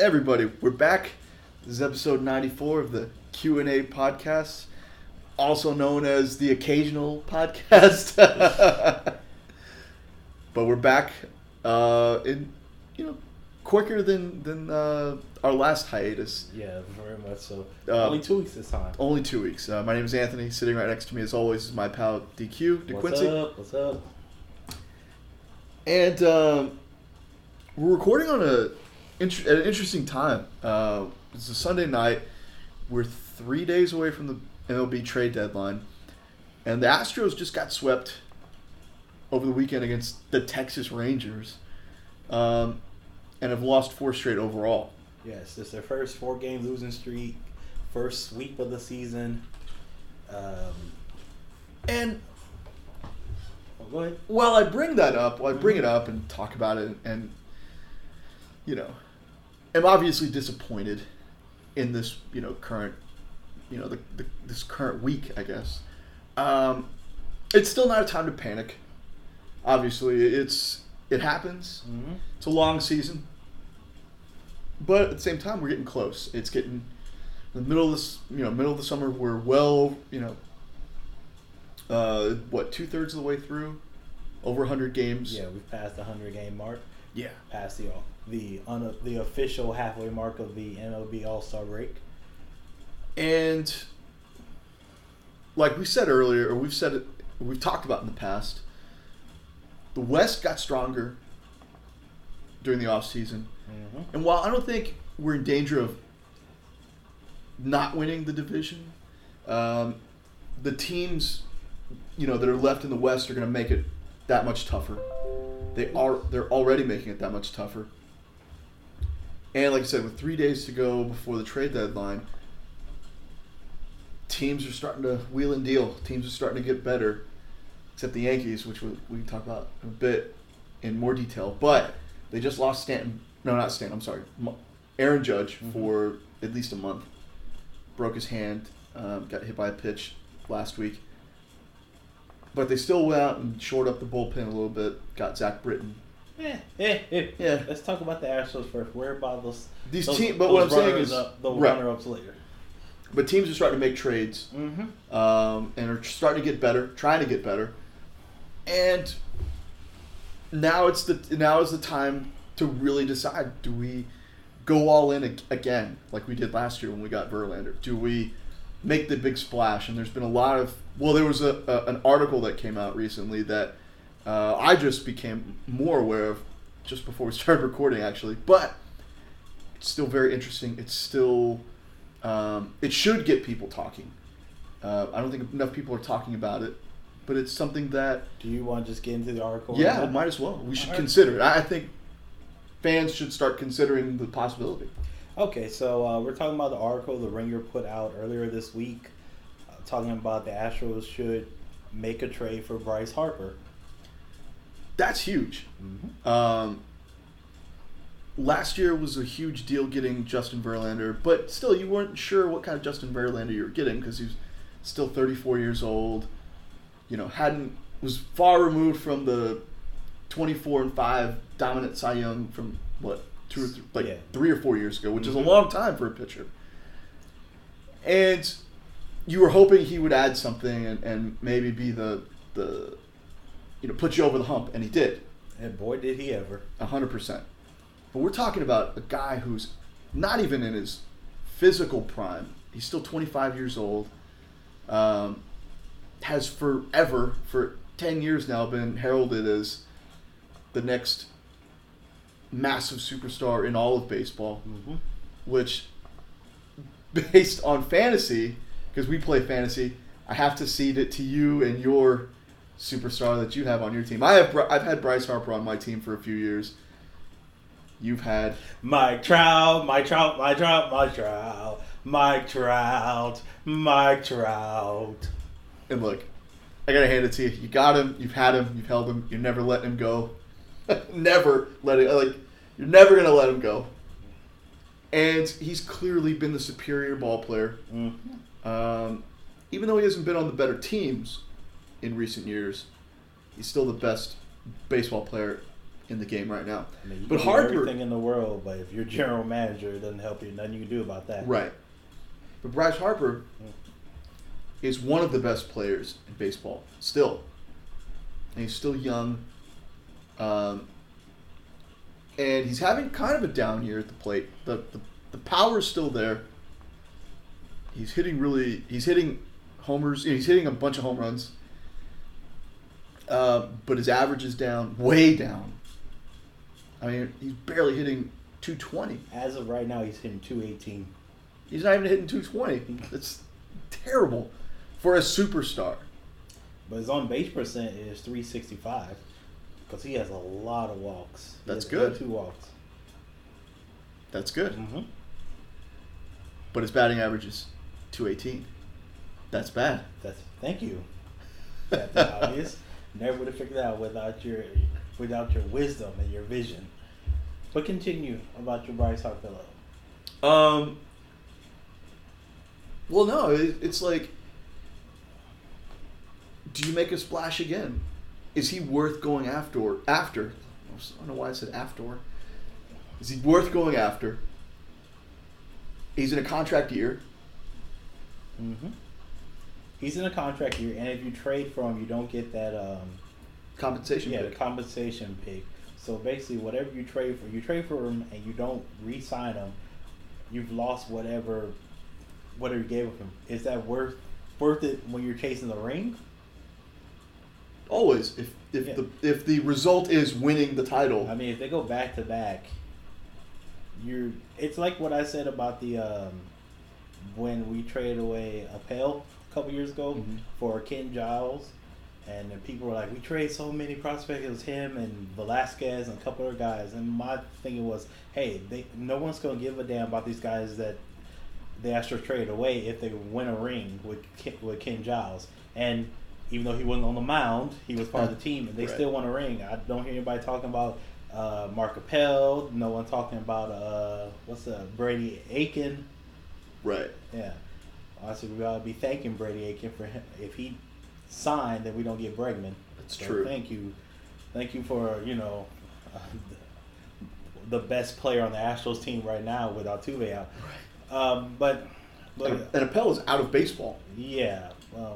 everybody, we're back. This is episode 94 of the Q&A podcast, also known as the occasional podcast. but we're back uh, in, you know, quicker than than uh, our last hiatus. Yeah, very much so. Uh, Only two weeks this time. Only two weeks. Uh, my name is Anthony. Sitting right next to me, as always, is my pal DQ De Quincy. What's up? What's up? And um, we're recording on a int- at an interesting time. Uh, it's a Sunday night. We're three days away from the MLB trade deadline, and the Astros just got swept over the weekend against the Texas Rangers, um, and have lost four straight overall. Yes, it's their first four-game losing streak, first sweep of the season. Um, And ahead. Well, I bring that up. Well, I bring it up and talk about it, and you know, am obviously disappointed in this, you know, current, you know, the, the this current week. I guess um, it's still not a time to panic. Obviously, it's it happens. Mm-hmm. It's a long season, but at the same time, we're getting close. It's getting the middle of this, you know, middle of the summer. We're well, you know, uh, what two thirds of the way through, over hundred games. Yeah, we've passed the hundred-game mark. Yeah. Past the the un, the official halfway mark of the MLB All-Star break. And like we said earlier, or we've said it, we've talked about in the past, the West got stronger during the off season. Mm-hmm. And while I don't think we're in danger of not winning the division, um, the teams, you know, that are left in the West are going to make it that much tougher. They are. They're already making it that much tougher. And like I said, with three days to go before the trade deadline, teams are starting to wheel and deal. Teams are starting to get better, except the Yankees, which we, we can talk about a bit in more detail. But they just lost Stanton. No, not Stanton. I'm sorry, Aaron Judge Mhm. for at least a month. Broke his hand. Um, got hit by a pitch last week. But they still went out and shored up the bullpen a little bit. Got Zach Britton. Eh, eh, eh. Yeah. Let's talk about the Astros first. Where about those? These those, team- but what I'm saying is- up, the right. runner-ups later. But teams are starting to make trades. Mm-hmm. um, and are starting to get better, trying to get better, and now it's the now is the time to really decide: do we go all in again, like we did last year when we got Verlander? Do we make the big splash? And there's been a lot of well, there was a, a an article that came out recently that uh, I just became more aware of just before we started recording, actually, but it's still very interesting. It's still um, it should get people talking. Uh, I don't think enough people are talking about it, but it's something that Do you want to just get into the article? yeah, right might as well. We should Alright. consider it. I I think fans should start considering the possibility. Okay, so uh, we're talking about the article the Ringer put out earlier this week, uh, talking about the Astros should make a trade for Bryce Harper. That's huge. Mm-hmm. Um, last year was a huge deal getting Justin Verlander, but still, you weren't sure what kind of Justin Verlander you were getting because he's still 34 years old. You know, hadn't was far removed from the 24 and five dominant Cy Young from what two or th- like Yeah. three or four years ago, which is a Mhm. long time for a pitcher. And you were hoping he would add something and, and maybe be the the you know put you over the hump, and he did. And boy, did he ever. A hundred percent. But we're talking about a guy who's not even in his physical prime. He's still 25 years old. Um, has forever, for 10 years now, been heralded as the next massive superstar in all of baseball. Mm-hmm. Which, based on fantasy, because we play fantasy, I have to cede it to you and your superstar that you have on your team. I have I've had Bryce Harper on my team for a few years. You've had Mike Trout, Mike Trout, Mike Trout, Mike Trout, Mike Trout, Mike Trout. and look, I gotta hand it to you. You got him. You've had him. You've held him. You're never letting him go. never let it like you're never gonna let him go. And he's clearly been the superior ball player. Mm-hmm. Um, even though he hasn't been on the better teams in recent years, he's still the best baseball player in the game right now. I mean, you But can Harper- everything in the world, but if your general manager doesn't help you, nothing you can do about that. Right. But Bryce Harper Mm. is one of the best players in baseball still. And he's still young. Um, and he's having kind of a down year at the plate. The, the the is still there. He's hitting really he's hitting homers, he's hitting a bunch of home runs. Uh, but his average is down, way down. I mean, he's barely hitting 220. As of right now, he's hitting 218. He's not even hitting 220. That's terrible for a superstar. But his on base percent is 365 because he has a lot of walks. He That's has good. Two walks. That's good. Mm-hmm. But his batting average is 218. That's bad. That's thank you. That's obvious. Never would have figured that out without your without your wisdom and your vision. But continue about your Bryce Harper. though. Um. Well, no, it, it's like, do you make a splash again? Is he worth going after? After, I don't know why I said after. Is he worth going after? He's in a contract year. Mm-hmm. He's in a contract year, and if you trade for him, you don't get that. Um, Compensation. yeah, pick. the compensation pick. So basically, whatever you trade for, you trade for him, and you don't re-sign him, you've lost whatever, whatever you gave him. Is that worth worth it when you're chasing the ring? Always, if if Yeah. the if the result is winning the title, I mean, if they go back to back, you're. It's like what I said about the um, when we traded away Appel a couple years ago Mhm. for Ken Giles, and people were like, "We traded so many prospects. It was him and Velasquez and a couple other guys." And my thinking was, "Hey, they no one's gonna give a damn about these guys that the Astros traded away if they win a ring with Ken, with Ken Giles." And even though he wasn't on the mound, he was part of the team, and they Right. still won a ring. I don't hear anybody talking about uh, Mark Appel. No one talking about uh, what's uh, Brady Aiken. right? Yeah, honestly, we ought to be thanking Brady Aiken for him. If he signed, then we don't get Bregman. That's So true. Thank you, thank you for you know uh, the best player on the Astros team right now with Altuve out. Um, but And, and Appel is out of baseball yeah, um,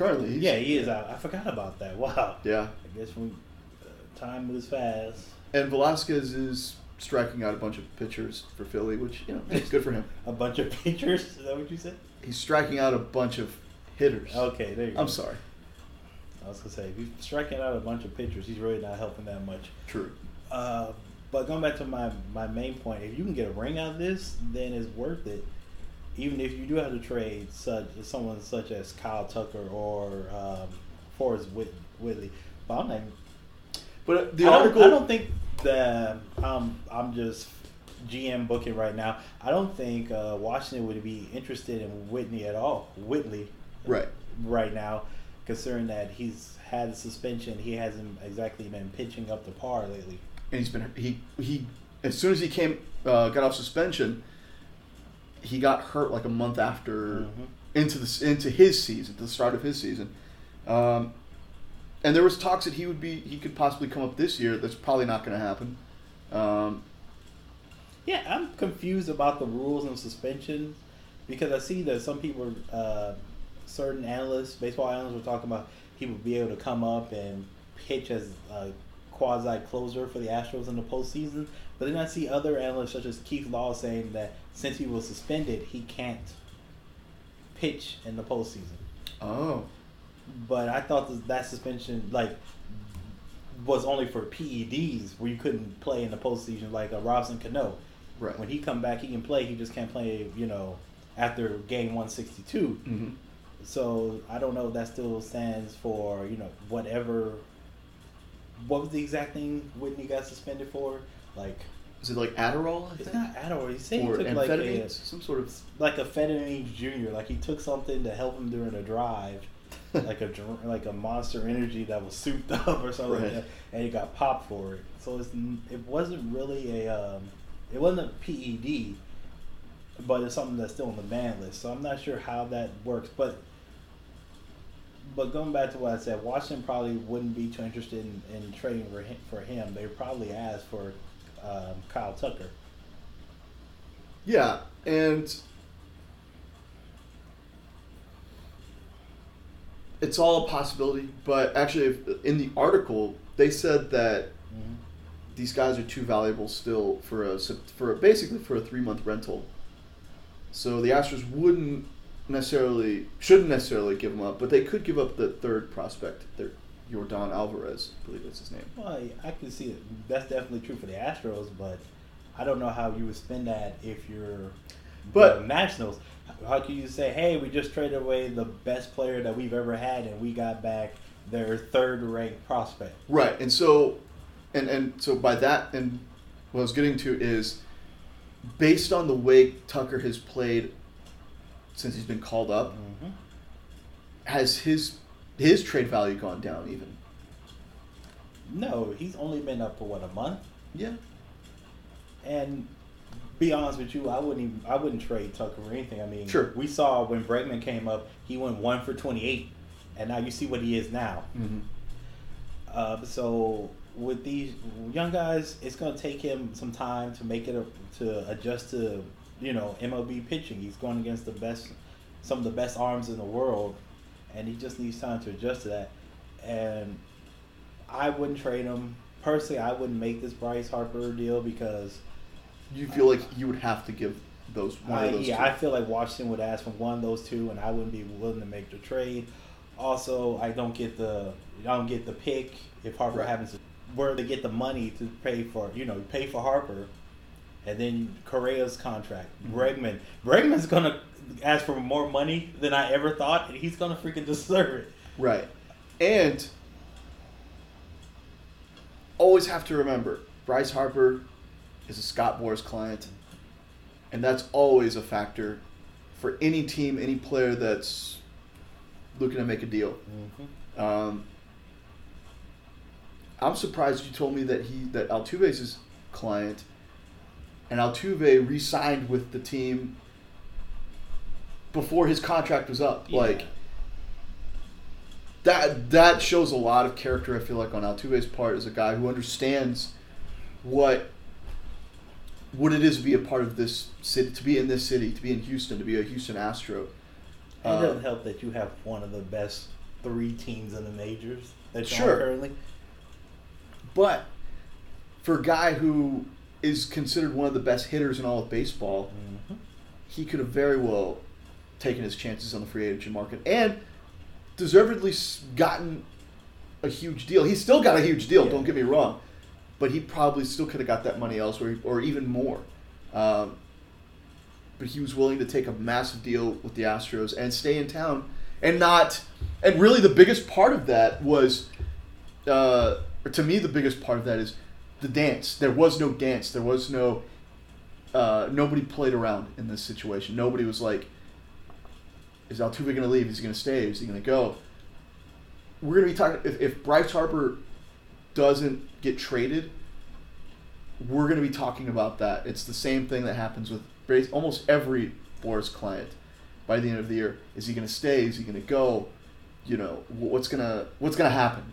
currently. Yeah, he is out. I forgot about that. Wow. Yeah, I guess we uh, time moves fast. and Velasquez is striking out a bunch of pitchers for Philly, which you know is good for him. A bunch of pitchers. Is that what you said? He's striking out a bunch of hitters. Okay, there you go. I'm sorry. I was gonna say if he's striking out a bunch of pitchers, he's really not helping that much. True. Uh, but going back to my my main point, if you can get a ring out of this, then it's worth it. Even if you do have to trade such someone such as Kyle Tucker or um, Forrest Whit- Whitley, but I'm not. But the I, don't, article. I don't think that um, I'm just GM booking right now. I don't think uh, Washington would be interested in Whitney at all. Whitley, Right. right now, considering that he's had a suspension, he hasn't exactly been pitching up to par lately. and he's been he he as soon as he came uh, got off suspension, he got hurt like a month after Mhm. into the into his season, the start of his season. Um, and there was talks that he would be he could possibly come up this year. That's probably not going to happen. Um, Yeah, I'm confused about the rules and suspension because I see that some people, uh, certain analysts, baseball analysts, were talking about he would be able to come up and pitch as a quasi closer for the Astros in the postseason. But then I see other analysts such as Keith Law saying that since he was suspended, he can't pitch in the postseason. oh, But I thought that, that suspension like was only for PEDs where you couldn't play in the postseason like a Robinson Cano. right. When he come back, he can play. He just can't play, you know, after game 162. hmm So I don't know if that still stands for, you know, whatever. What was the exact thing Whitney got suspended for? Like, Is it like Adderall? It's not Adderall. He said he or took like a. Some sort of. like a amphetamine junior. Like he took something to help him during a drive, like a like a Monster Energy that was souped up or something, like Right. that, and he got popped for it. So it's it wasn't really a um, it wasn't a PED, but it's something that's still on the ban list. So I'm not sure how that works. But but going back to what I said, Washington probably wouldn't be too interested in, in trading for him, for him. They probably ask for um, Kyle Tucker. Yeah, and it's all a possibility. But actually, if, in the article, they said that Mm-hmm. these guys are too valuable still for a for a, basically for a three month rental. So the Astros wouldn't necessarily shouldn't necessarily give them up, but they could give up the third prospect, their Yordan Alvarez, I believe that's his name. Well, I can see it. That's definitely true for the Astros, but I don't know how you would spend that if you're But- the Nationals. How can you say, "Hey, we just traded away the best player that we've ever had, and we got back their third-ranked prospect"? Right, and so, and and so by that, and what I was getting to is, based on the way Tucker has played since he's been called up, Mm-hmm. has his his trade value gone down even? No, he's only been up for what a month, Yeah. and be honest with you, I wouldn't even I wouldn't trade Tucker or anything. I mean, Sure. we saw when Bregman came up, he went one for twenty-eight, and now you see what he is now. Mm-hmm. Uh, so with these young guys, it's going to take him some time to make it a, to adjust to you know MLB pitching. He's going against the best, some of the best arms in the world, and he just needs time to adjust to that. And I wouldn't trade him personally. I wouldn't make this Bryce Harper deal because You feel like you would have to give those one I, of those. yeah, two. I feel like Washington would ask for one of those two, and I wouldn't be willing to make the trade. Also, I don't get the I don't get the pick if Harper Right. happens to where to get the money to pay for you know pay for Harper, and then Correa's contract. Bregman, Bregman's gonna ask for more money than I ever thought, and he's gonna freaking deserve it. Right. And always have to remember Bryce Harper is a Scott Boras client. And that's always a factor for any team, any player that's looking to make a deal. Um, I'm surprised you told me that he that Altuve's client, and Altuve re-signed with the team before his contract was up. Yeah. Like that that shows a lot of character. I feel like on Altuve's part as a guy who understands what what it is to be a part of this city, to be in this city, to be in Houston, to be a Houston Astro. It Uh, doesn't help that you have one of the best three teams in the majors that you're Sure. currently. But for a guy who is considered one of the best hitters in all of baseball, Mhm. he could have very well taken his chances on the free agent market and deservedly gotten a huge deal. He still got a huge deal, Yeah. don't get me wrong, but he probably still could have got that money elsewhere or even more. Um, but he was willing to take a massive deal with the Astros and stay in town and not. And really, the biggest part of that was, uh, to me, the biggest part of that is the dance. There was no dance. There was no. Uh, nobody played around in this situation. Nobody was like, "Is Altuve going to leave? Is he going to stay? Is he going to go?" We're going to be talking. If, if Bryce Harper doesn't get traded, we're going to be talking about that. It's the same thing that happens with almost every Boras client. By the end of the year, is he going to stay? Is he going to go? You know, what's gonna what's gonna happen?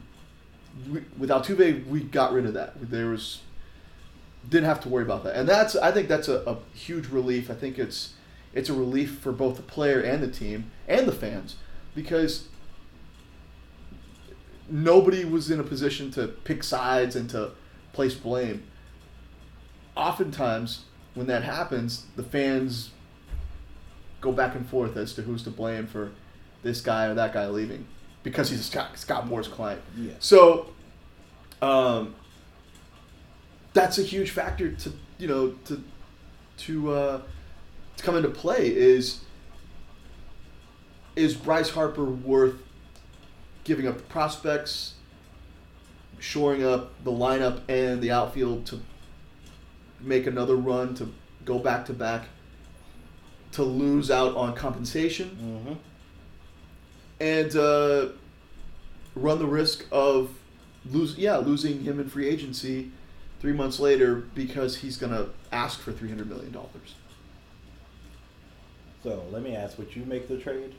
We, with Altuve, we got rid of that. There was didn't have to worry about that, and that's I think that's a, a huge relief. I think it's it's a relief for both the player and the team and the fans because nobody was in a position to pick sides and to place blame. Oftentimes, when that happens, the fans go back and forth as to who's to blame for this guy or that guy leaving because he's Scott, Scott Boras client. Yeah. So, um, that's a huge factor to you know to to uh, to come into play is is Bryce Harper worth giving up the prospects, shoring up the lineup and the outfield to make another run to go back to back to lose out on compensation Mm-hmm. And uh, run the risk of lose yeah losing him in free agency three months later because he's gonna ask for three hundred million dollars. So let me ask: Would you make the trade?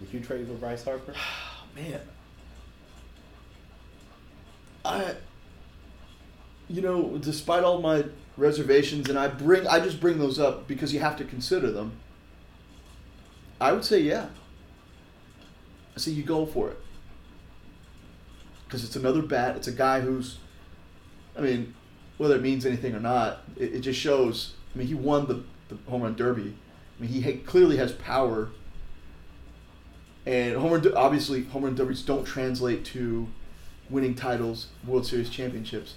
Would you trade for Bryce Harper? Man, I, you know, despite all my reservations, and I bring, I just bring those up because you have to consider them. I would say yeah. Say you go for it because it's another bat. It's a guy who's, I mean, whether it means anything or not, it, it just shows. I mean, he won the, the home run derby. I mean, he clearly has power. And home run, obviously, home run derbies don't translate to winning titles, World Series championships.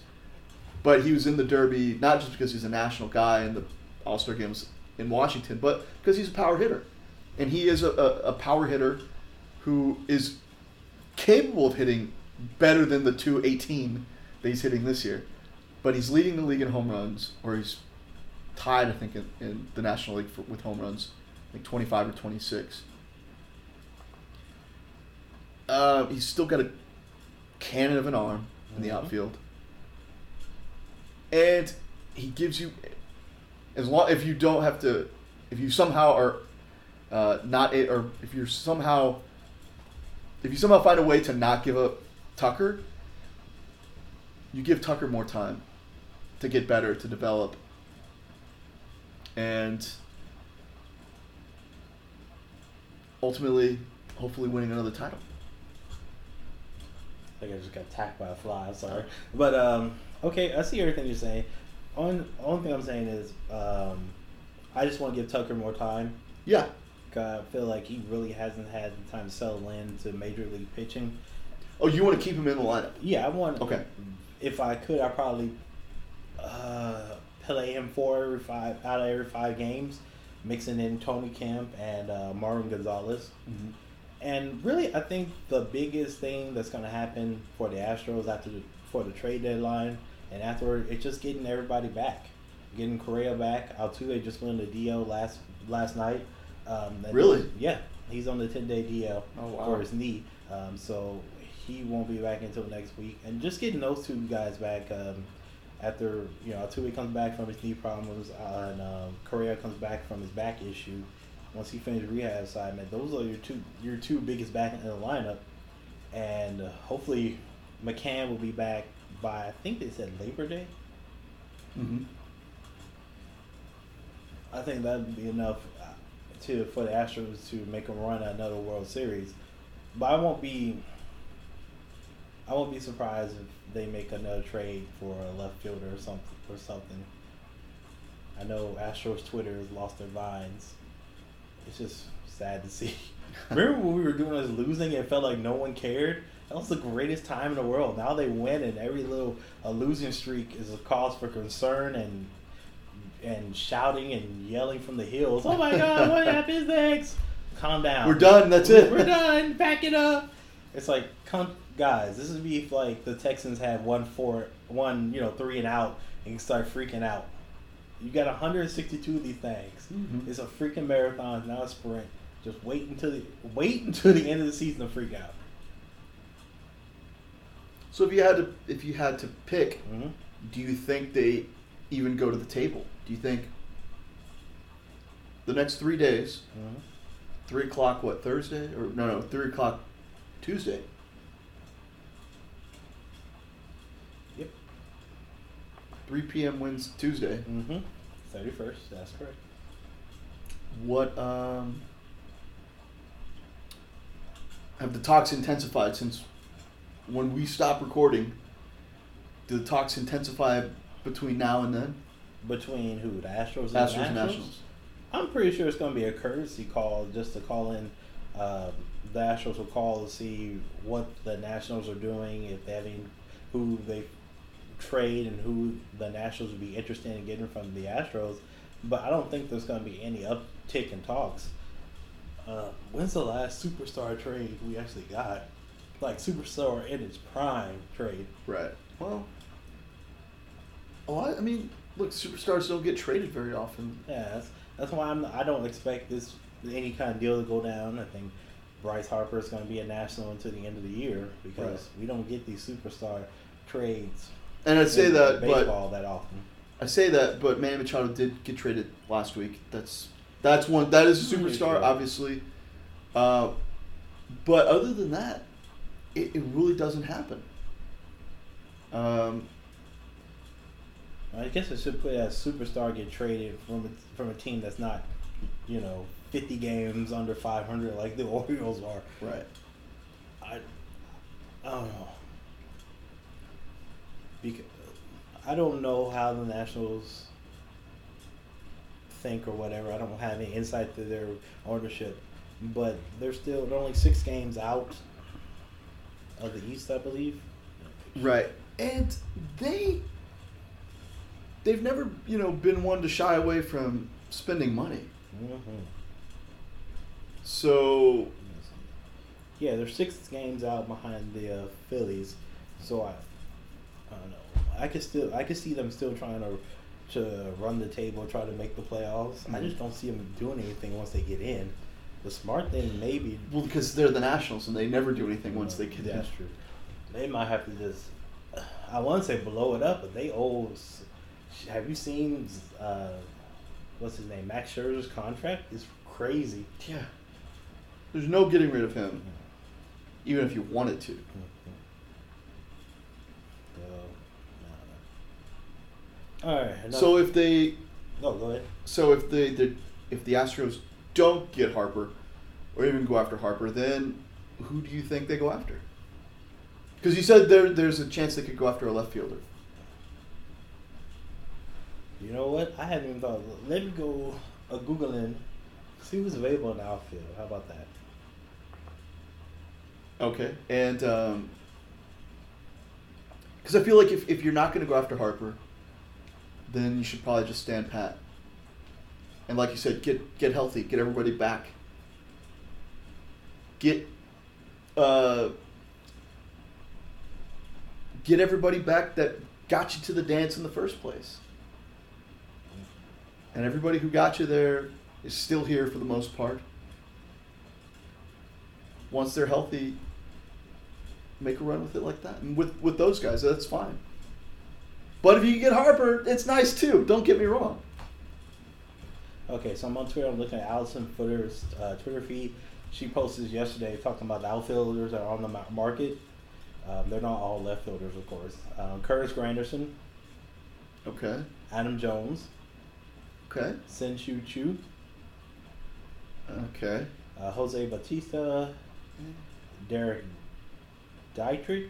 But he was in the derby not just because he's a national guy in the All Star games in Washington, but because he's a power hitter, and he is a, a, a power hitter who is capable of hitting better than the 218 that he's hitting this year. But he's leading the league in home runs, or he's tied, I think, in, in the National League for, with home runs, like 25 or 26. Uh, he's still got a cannon of an arm in the Mhm. outfield, and he gives you as long if you don't have to, if you somehow are uh, not or if you're somehow if you somehow find a way to not give up Tucker, you give Tucker more time to get better, to develop. And ultimately, hopefully winning another title. I think I just got attacked by a fly. I'm sorry, but um, okay, I see everything you're saying. On only thing I'm saying is, um, I just want to give Tucker more time. Yeah. I feel like he really hasn't had the time to settle into major league pitching. Oh, you want to keep him in the lineup? Yeah, I want. Okay. If I could, I probably uh, play him four every five out of every five games, mixing in Tony Kemp and uh, Marwin Gonzalez. And really, I think the biggest thing that's going to happen for the Astros after the, for the trade deadline and afterward, it's just getting everybody back, getting Correa back. Altuve just went the DL last last night. Um, that- Really? Yeah, he's on the ten day DL Oh, wow. for his knee, um, so he won't be back until next week. And just getting those two guys back um, after you know Altuve comes back from his knee problems uh, and um, Correa comes back from his back issue once he finishes rehab assignment, those are your two your two biggest back in the lineup, and uh, hopefully McCann will be back by I think they said Labor Day. Mm-hmm. I think that would be enough to for the Astros to make them run another World Series, but I won't be. I won't be surprised if they make another trade for a left fielder or something or something. I know Astros Twitter has lost their minds. It's just sad to see. Remember when we were doing us losing and it felt like no one cared? That was the greatest time in the world. Now they win and every little a losing streak is a cause for concern and and shouting and yelling from the hills. Oh my God! What happened next? Calm down. We're done. That's it. We're done. Back it up. It's like, come, guys. This would be if like the Texans had one four, one you know three and out, and you start freaking out. You got 162 of these things. Mhm. It's a freaking marathon, not a sprint. Just wait until the wait until the end of the season to freak out. So if you had to, if you had to pick, Mm-hmm. do you think they even go to the table? Do you think the next three days, three o'clock, what Thursday or no, no, three o'clock Tuesday? Yep. Three p.m. wins Tuesday. Mm-hmm. 31st. That's correct. What um have the talks intensified since when we stop recording? Do the talks intensify between now and then? Between who? The Astros and Astros the and Nationals? Nationals. I'm pretty sure it's going to be a courtesy call just to call in. Um, the Astros will call to see what the Nationals are doing, if they have any, who they trade, and who the Nationals would be interested in getting from the Astros. But I don't think there's going to be any uptick in talks. Uh, when's the last superstar trade we actually got? Like superstar in its prime trade. Right. Well, a lot. I mean, look, superstars don't get traded very often. Yeah, that's, that's why I'm. I don't expect this any kind of deal to go down. I think Bryce Harper is going to be a national until the end of the year because Right. we don't get these superstar trades. And I'd say that, but baseball that often. I say that, but Manny Machado did get traded last week. That's that's one. That is a superstar, obviously. Uh, But other than that, it, it really doesn't happen. Um, I guess I should put a superstar get traded from a, from a team that's not, you know, fifty games under five hundred like the Orioles are. right. I, I don't know. Because I don't know how the Nationals think or whatever. I don't have any insight to their ownership, but they're still they're only six games out of the East, I believe. Right. And they they've never, you know, been one to shy away from spending money. Mm-hmm. So Yeah, they're six games out behind the uh, Phillies, so I, I don't know. I could still, I could see them still trying to, to run the table, try to make the playoffs. I Mhm. just don't see them doing anything once they get in. The smart thing, maybe. well because they're the Nationals and they never do anything once they get in. That's true. They might have to just, I want to say blow it up, but they owe. Have you seen, uh, what's his name, Max Scherzer's contract? It's crazy. Yeah. There's no getting rid of him, even if you wanted to. So, no, no. All right. So if they no, go ahead. so if they, the if the Astros don't get Harper or even go after Harper, then who do you think they go after? Because you said there there's a chance they could go after a left fielder. You know what? I hadn't even thought. Let me go a googling, see who's available in the outfield. How about that? Okay. And because I feel like if, if you're not going to go after Harper, then you should probably just stand pat. And like you said, get get healthy, get everybody back. Get uh, get everybody back that got you to the dance in the first place. And everybody who got you there is still here for the most part. Once they're healthy, make a run with it like that. And with with those guys, that's fine. But if you get Harper, it's nice too. Don't get me wrong. Okay, so I'm on Twitter. I'm looking at Alyson Footer's uh, Twitter feed. She posted yesterday talking about the outfielders that are on the market. Um, they're not all left fielders, of course. Um, Curtis Granderson, Okay. Adam Jones, Okay. Shin-Soo Choo Okay. uh, Jose Bautista, Derek Dietrich,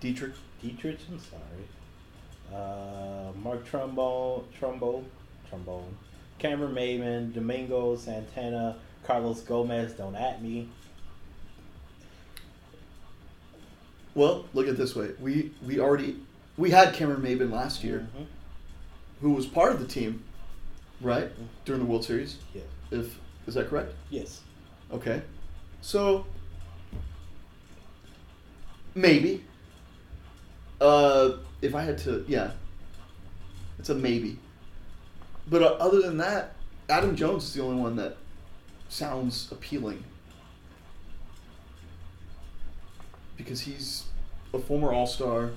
Dietrich. Dietrich, I'm sorry. Uh, Mark Trumbo, Trumbo, Trombone, Cameron Maybin, Domingo Santana, Carlos Gomez. Don't at me. Well, look at this way. We we already we had Cameron Maybin last year, Mhm. who was part of the team, right during the World Series. Yeah. If is that correct? Yes. Okay. So maybe. Uh, if I had to, yeah, it's a maybe. But uh, other than that, Adam Jones is the only one that sounds appealing because he's a former All Star.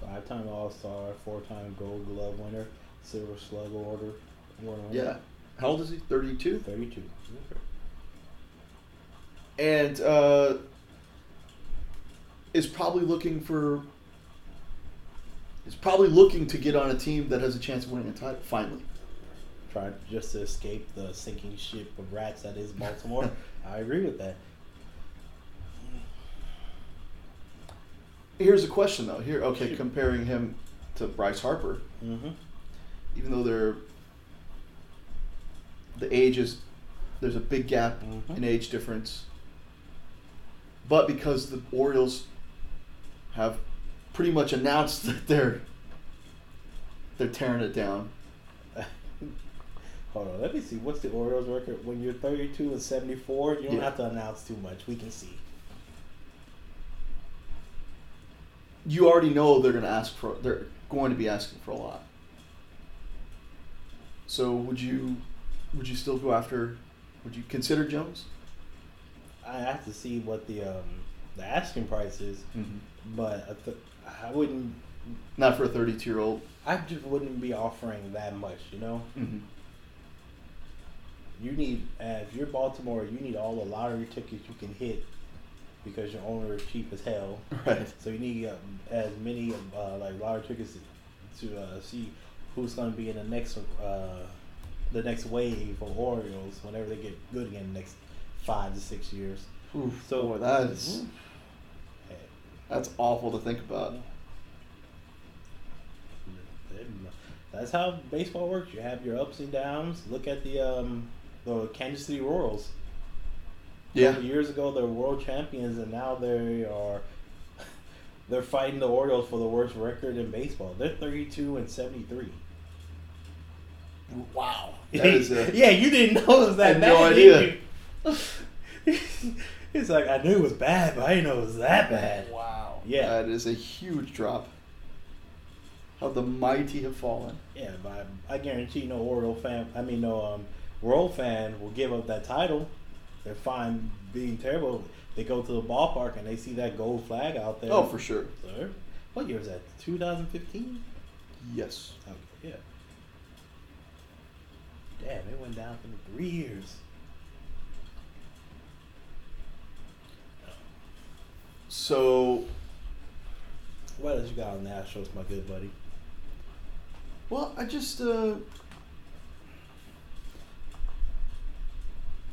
Five-time All-Star, four-time Gold Glove winner, Silver Slugger award winner. Yeah. How old is he? Thirty-two. Thirty-two. and uh, is probably looking for is probably looking to get on a team that has a chance of winning a title finally. Trying just to escape the sinking ship of rats that is Baltimore. I agree with that. Here's a question though. Here, okay, comparing him to Bryce Harper, Mm-hmm. Even though they're the age is there's a big gap Mhm. in age difference, but because the Orioles have pretty much announced that they're they're tearing it down. Hold on, let me see. What's the Orioles record? When you're 32 and 74, you don't Yeah. have to announce too much. We can see. you already know they're going to ask for they're going to be asking for a lot. So would you would you still go after would you consider Jones? I have to see what the um the asking price is, Mm-hmm. but I, th- I wouldn't. Not for a 32 year old. I just wouldn't be offering that much, you know. Mm-hmm. you need uh, if you're Baltimore, you need all the lottery tickets you can hit because your owner is cheap as hell. Right. So you need uh, as many uh, like lottery tickets to uh, see who's going to be in the next uh, the next wave of Orioles whenever they get good again in the next five to six years. Oof, So- boy, that is Hey, that's awful to think about. That's how baseball works. You have your ups and downs. Look at the um, the Kansas City Royals. Yeah. years ago, they're world champions, and now they are they're fighting the Orioles for the worst record in baseball. They're thirty-two and seventy-three. Wow. A, yeah, you didn't know it was that had bad. no did you? it's like I knew it was bad, but I didn't know it was that bad. wow. Yeah. That is a huge drop. How the mighty have fallen. Yeah, but I, I guarantee no Oriole fan, I mean no um, Royal fan will give up that title. They're fine being terrible. They go to the ballpark and they see that gold flag out there. Oh, for sure. Sir, what year was that? 2015. Yes. Okay, yeah. Damn, it went down for three years. So, What else you got on the Astros, my good buddy? well, I just uh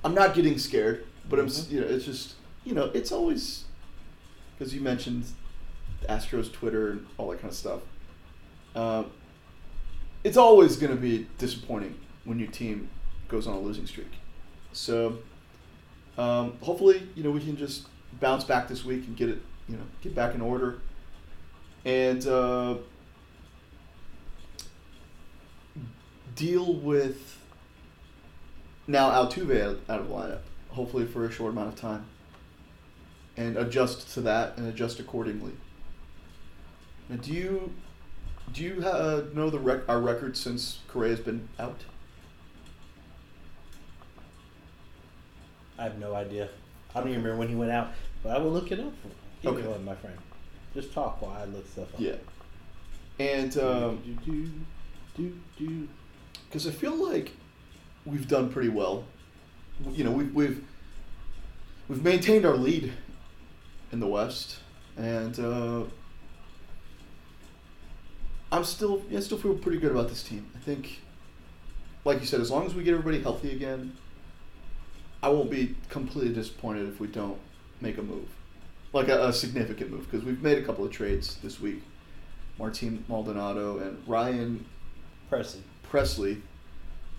I'm not getting scared, but I'm Mhm. you know, it's just, you know, it's always because you mentioned Astros Twitter and all that kind of stuff. Um, it's always going to be disappointing when your team goes on a losing streak. So, um, hopefully, you know, we can just bounce back this week and get it, you know, get back in order, and uh, deal with now Altuve out, of lineup. Hopefully, for a short amount of time, and adjust to that and adjust accordingly. Now, do you do you uh, know the rec- our record since Correa's been out? I have no idea. I don't even remember when he went out, but I will look it up. Okay. my friend. Just talk while I look stuff up. Yeah. And um, do, do, do, do. because I feel like we've done pretty well. You know, we've we've we've maintained our lead in the West, and uh, I'm still I still feel pretty good about this team. I think, like you said, as long as we get everybody healthy again, I won't be completely disappointed if we don't make a move, like a, a significant move, because we've made a couple of trades this week. Martin Maldonado and Ryan Pressly. Pressly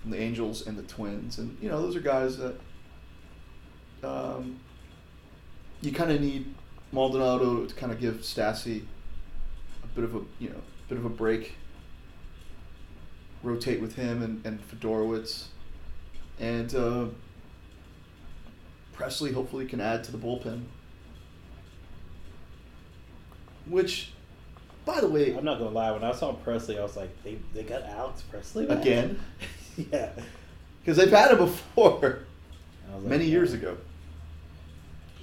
from the Angels and the Twins, and you know those are guys that um, you kind of need Maldonado to kind of give Stassi a bit of a you know bit of a break, rotate with him and and Federowicz, and uh, Pressly hopefully can add to the bullpen, which. By the way, I'm not gonna lie. When I saw Pressly, I was like, they they got Alex Presley back? again, yeah. because they've had it before, like, many years "Oh, ago.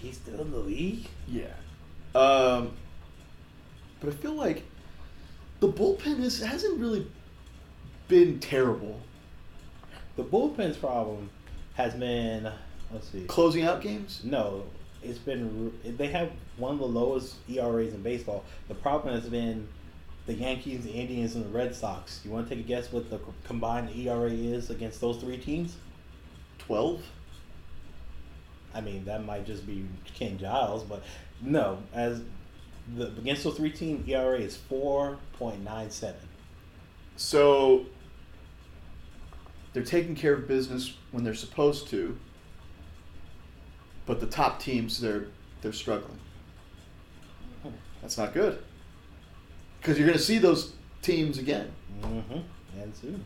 He's still in the league. Yeah. Um, but I feel like the bullpen is hasn't really been terrible. The bullpen's problem has been. Let's see. Closing out games. No, it's been. They have one of the lowest ERAs in baseball. The problem has been the Yankees, the Indians, and the Red Sox. You want to take a guess what the combined ERA is against those three teams? Twelve. I mean, that might just be Ken Giles, but no. As the against those three team ERA is four point nine seven. So they're taking care of business when they're supposed to, but the top teams they're they're struggling. That's not good. Because you're going to see those teams again. Mm-hmm. And soon.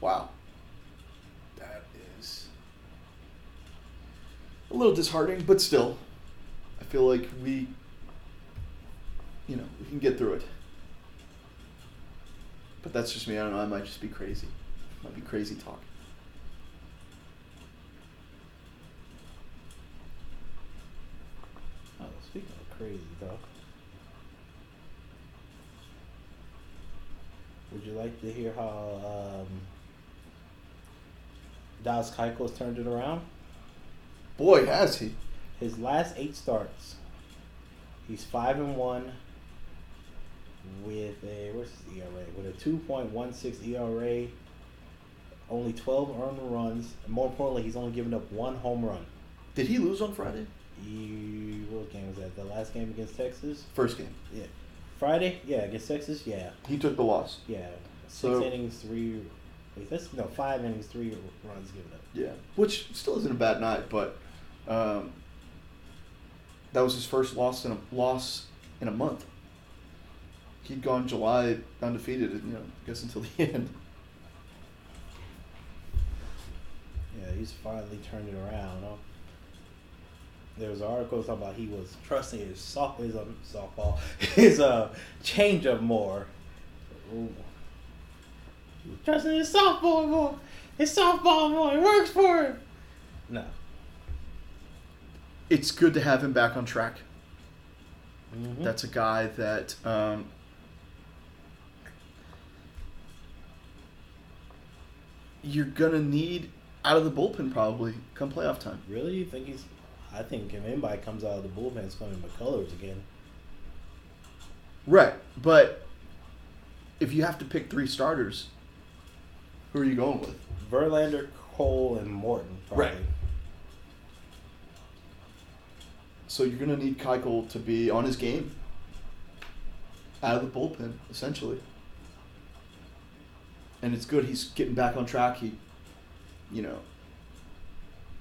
Wow. That is a little disheartening, but still, I feel like we, you know, we can get through it. But that's just me. I don't know. I might just be crazy. Might be crazy talk. Oh, speaking of crazy, though. Would you like to hear how um, Dallas turned it around? Boy, has he. His last eight starts, he's five and one with a what's his ERA? With a two point one six ERA, only twelve earned runs. And more importantly, he's only given up one home run. Did he lose on Friday? He, what game was that? The last game against Texas? First game. Yeah. Friday? Yeah, against Texas? Yeah. He took the loss. Yeah. Six So- innings, three. Wait, that's no five innings, three runs given up. Yeah, which still isn't a bad night, but um, that was his first loss in a loss in a month. He'd gone July undefeated, you know, I guess until the end. Yeah, he's finally turned it around. Huh? There was an article talking about he was trusting his soft his um, softball his uh changeup more. Ooh. Trusting his softball more. His softball more. It works for him. No. It's good to have him back on track. Mhm. That's a guy that um, you're gonna need out of the bullpen probably come playoff time. really. You think he's? I think if anybody comes out of the bullpen, it's going to be McCullers again. Right, but if you have to pick three starters, who are you going with? Verlander, Cole, and Morton. Probably. Right. So you're gonna need Keuchel to be on his game, out of the bullpen, essentially. And it's good he's getting back on track. He, you know,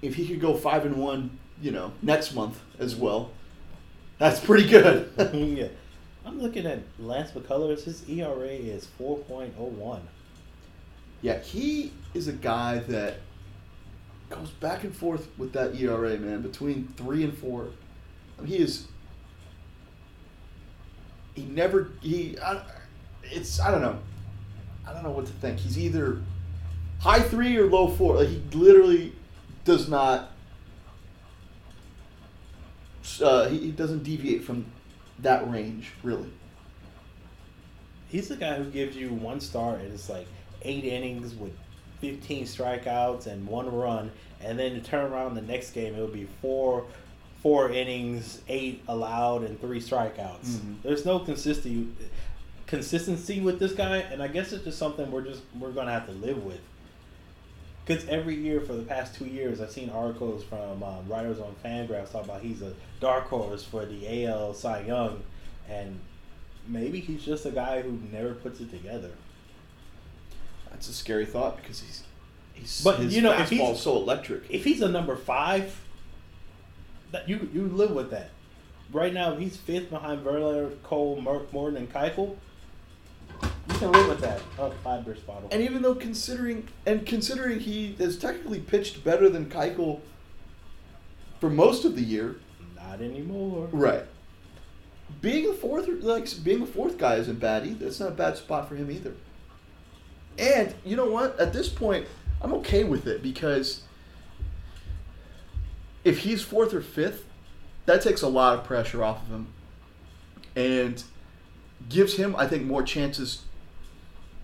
if he could go five and one, you know, next month as well, that's pretty good. yeah. I'm looking at Lance McCullers. His ERA is 4.01. yeah, he is a guy that goes back and forth with that ERA, man, between three and four. He is. He never he. I, it's I don't know. I don't know what to think. He's either high three or low four. Like he literally does not. Uh, he, doesn't deviate from that range really. He's the guy who gives you one start and it's like eight innings with 15 strikeouts and one run, and then to turn around the next game, it would be four, four innings, eight allowed, and three strikeouts. Mhm. There's no consistency, consistency with this guy, and I guess it's just something we're just we're gonna have to live with. Because every year for the past two years, I've seen articles from um, writers on Fangraphs talk about he's a dark horse for the AL Cy Young, and maybe he's just a guy who never puts it together. That's a scary thought because he's he's But, his you know, if fastball he's- is so electric. If he's a number five, that you you live with that. Right now, he's fifth behind Verlander, Cole, Mer- Morton, and Keuchel. You can live with that. Oh, five beer bottle. And even though considering and considering he has technically pitched better than Keuchel for most of the year, Not anymore. right? Being a fourth, like being a fourth guy isn't bad either. It's not a bad spot for him either. And you know what? At this point, I'm okay with it because if he's fourth or fifth, that takes a lot of pressure off of him, and gives him, I think, more chances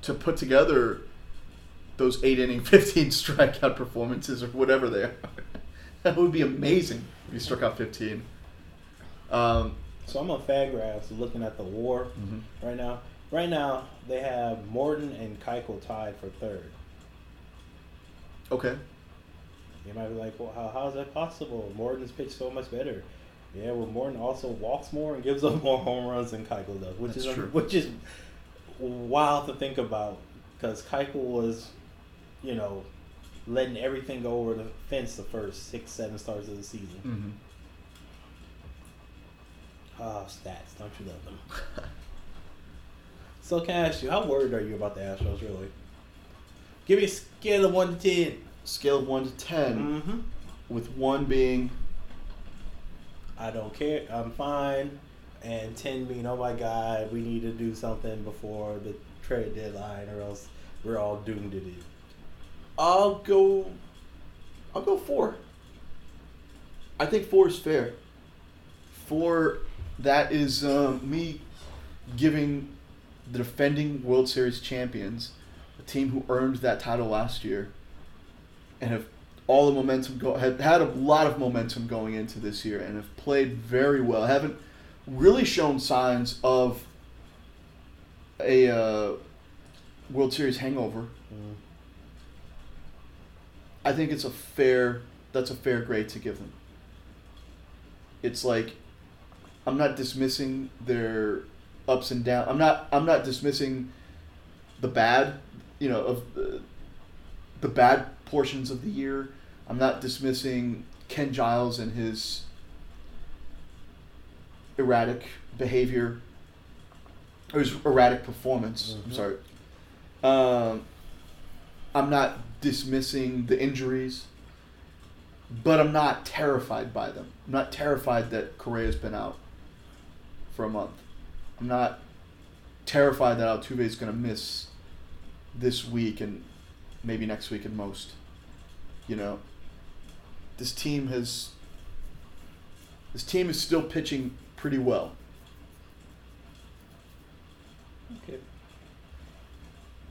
to put together those eight inning, fifteen strikeout performances or whatever they are. that would be amazing if he struck out fifteen. Um, So I'm on Fangraphs looking at the WAR right now. Right now, they have Morton and Keuchel tied for third. okay. You might be like, well, how, how is that possible? Morton's pitched so much better. Yeah, well, Morton also walks more and gives up more home runs than Keuchel does, which That's is true. which is wild to think about because Keuchel was, you know, letting everything go over the fence the first six, seven starts of the season. Mm-hmm. Ah, stats, don't you love them? so, can I ask you, how worried are you about the Astros, really? Give me a scale of one to ten. Scale of one to 10 Mm-hmm. with one being I don't care. I'm fine. And 10 being, oh my God, we need to do something before the trade deadline or else we're all doomed to do. I'll go. I'll go four. I think four is fair. Four, that is um, me giving the defending World Series champions, a team who earned that title last year, and have all the momentum go had had a lot of momentum going into this year and have played very well. Haven't really shown signs of a uh, World Series hangover. Mm. I think it's a fair that's a fair grade to give them. It's like I'm not dismissing their ups and downs. I'm not I'm not dismissing the bad, you know, of the, the bad portions of the year. I'm not dismissing Ken Giles and his erratic behavior or his erratic performance. I'm Mhm. sorry. Um, I'm not dismissing the injuries, but I'm not terrified by them. I'm not terrified that Correa's been out for a month. I'm not terrified that Altuve is going to miss this week and maybe next week at most. You know, this team has. This team is still pitching pretty well. Okay.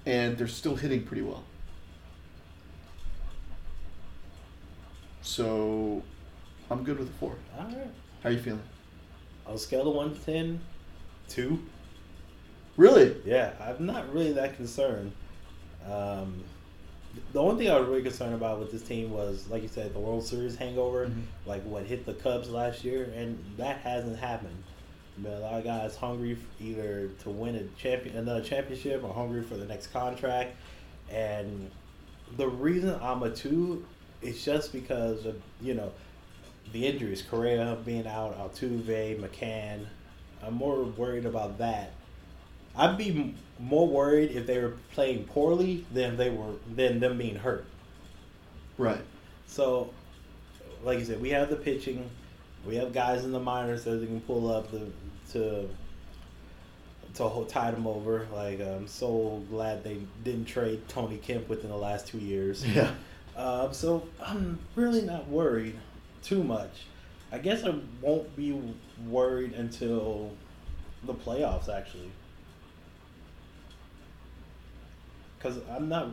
and they're still hitting pretty well. So, I'm good with a four. All right. How are you feeling? On a scale of one to ten, two. Really? Yeah, I'm not really that concerned. Um, the only thing I was really concerned about with this team was, like you said, the World Series hangover, Mhm. like what hit the Cubs last year, and that hasn't happened. Mean, a lot of guys hungry either to win a champion, another championship, or hungry for the next contract. And the reason I'm a two is just because of you know the injuries, Correa being out, Altuve, McCann. I'm more worried about that. I'd be more worried if they were playing poorly than they were than them being hurt. Right. So, like you said, we have the pitching. We have guys in the minors that they can pull up the, to to ho- tide them over. Like I'm so glad they didn't trade Tony Kemp within the last two years. Yeah. Um, so I'm really not worried too much. I guess I won't be worried until the playoffs actually. Because I'm not,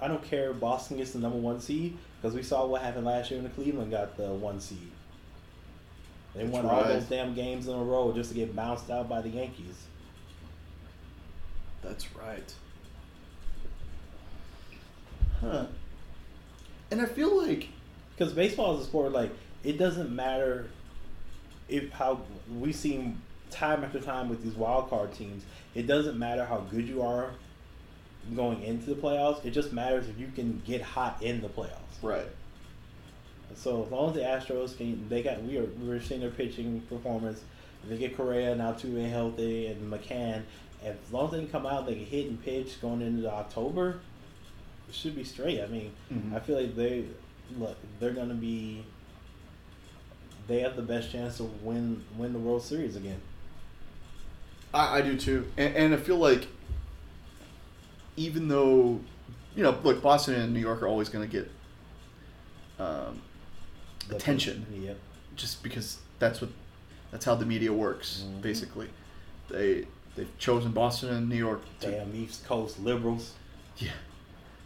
I don't care if Boston gets the number one seed because we saw what happened last year when Cleveland got the one seed. They That's won all those damn games in a row just to get bounced out by the Yankees. That's right. Huh. And I feel like Because baseball is a sport like it doesn't matter if how we see time after time with these wild card teams. It doesn't matter how good you are going into the playoffs. It just matters if you can get hot in the playoffs. right. So as long as the Astros can, they got we are we are seeing their pitching performance. If they get Correa now, and Altuve healthy and McCann, as long as they can come out, they can hit and pitch going into October. It should be straight. I mean, Mhm. I feel like they look they're gonna be. They have the best chance to win win the World Series again. I, I do too, and, and I feel like even though you know, look, Boston and New York are always going to get um, attention, Yep. just because that's what that's how the media works. Mhm. Basically, they they've chosen Boston and New York. To, Damn East Coast liberals. Yeah.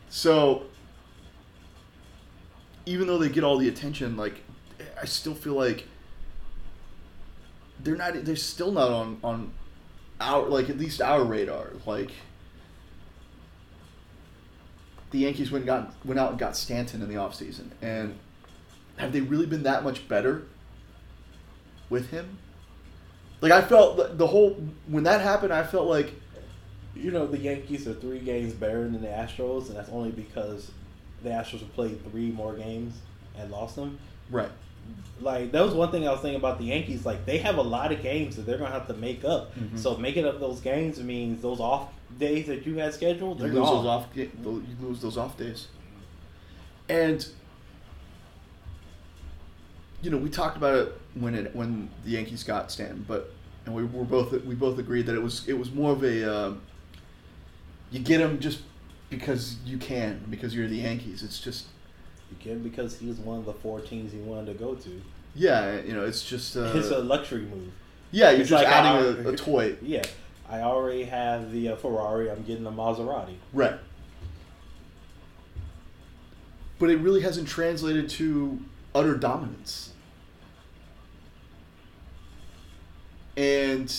So even though they get all the attention, like I still feel like they're not. They're still not on on our like at least our radar. Like the Yankees went got went out and got Stanton in the offseason. and have they really been that much better with him? Like I felt the- whole when that happened, I felt like You know the Yankees are three games better than the Astros, and that's only because the Astros have played three more games and lost them. right. Like that was one thing I was thinking about the Yankees. Like they have a lot of games that they're gonna have to make up. Mhm. So making up those games means those off days that you had scheduled, You they're lose gone. those off. You lose those off days. And you know, we talked about it when it when the Yankees got Stanton, but and we were both we both agreed that it was it was more of a um, you get him just because you can because you're the Yankees. It's just You can because he was one of the four teams he wanted to go to. yeah, you know, it's just uh, it's a luxury move. yeah, you're it's just like adding our- a, a toy. Yeah, I already have the uh, Ferrari. I'm getting the Maserati. Right. But it really hasn't translated to utter dominance. And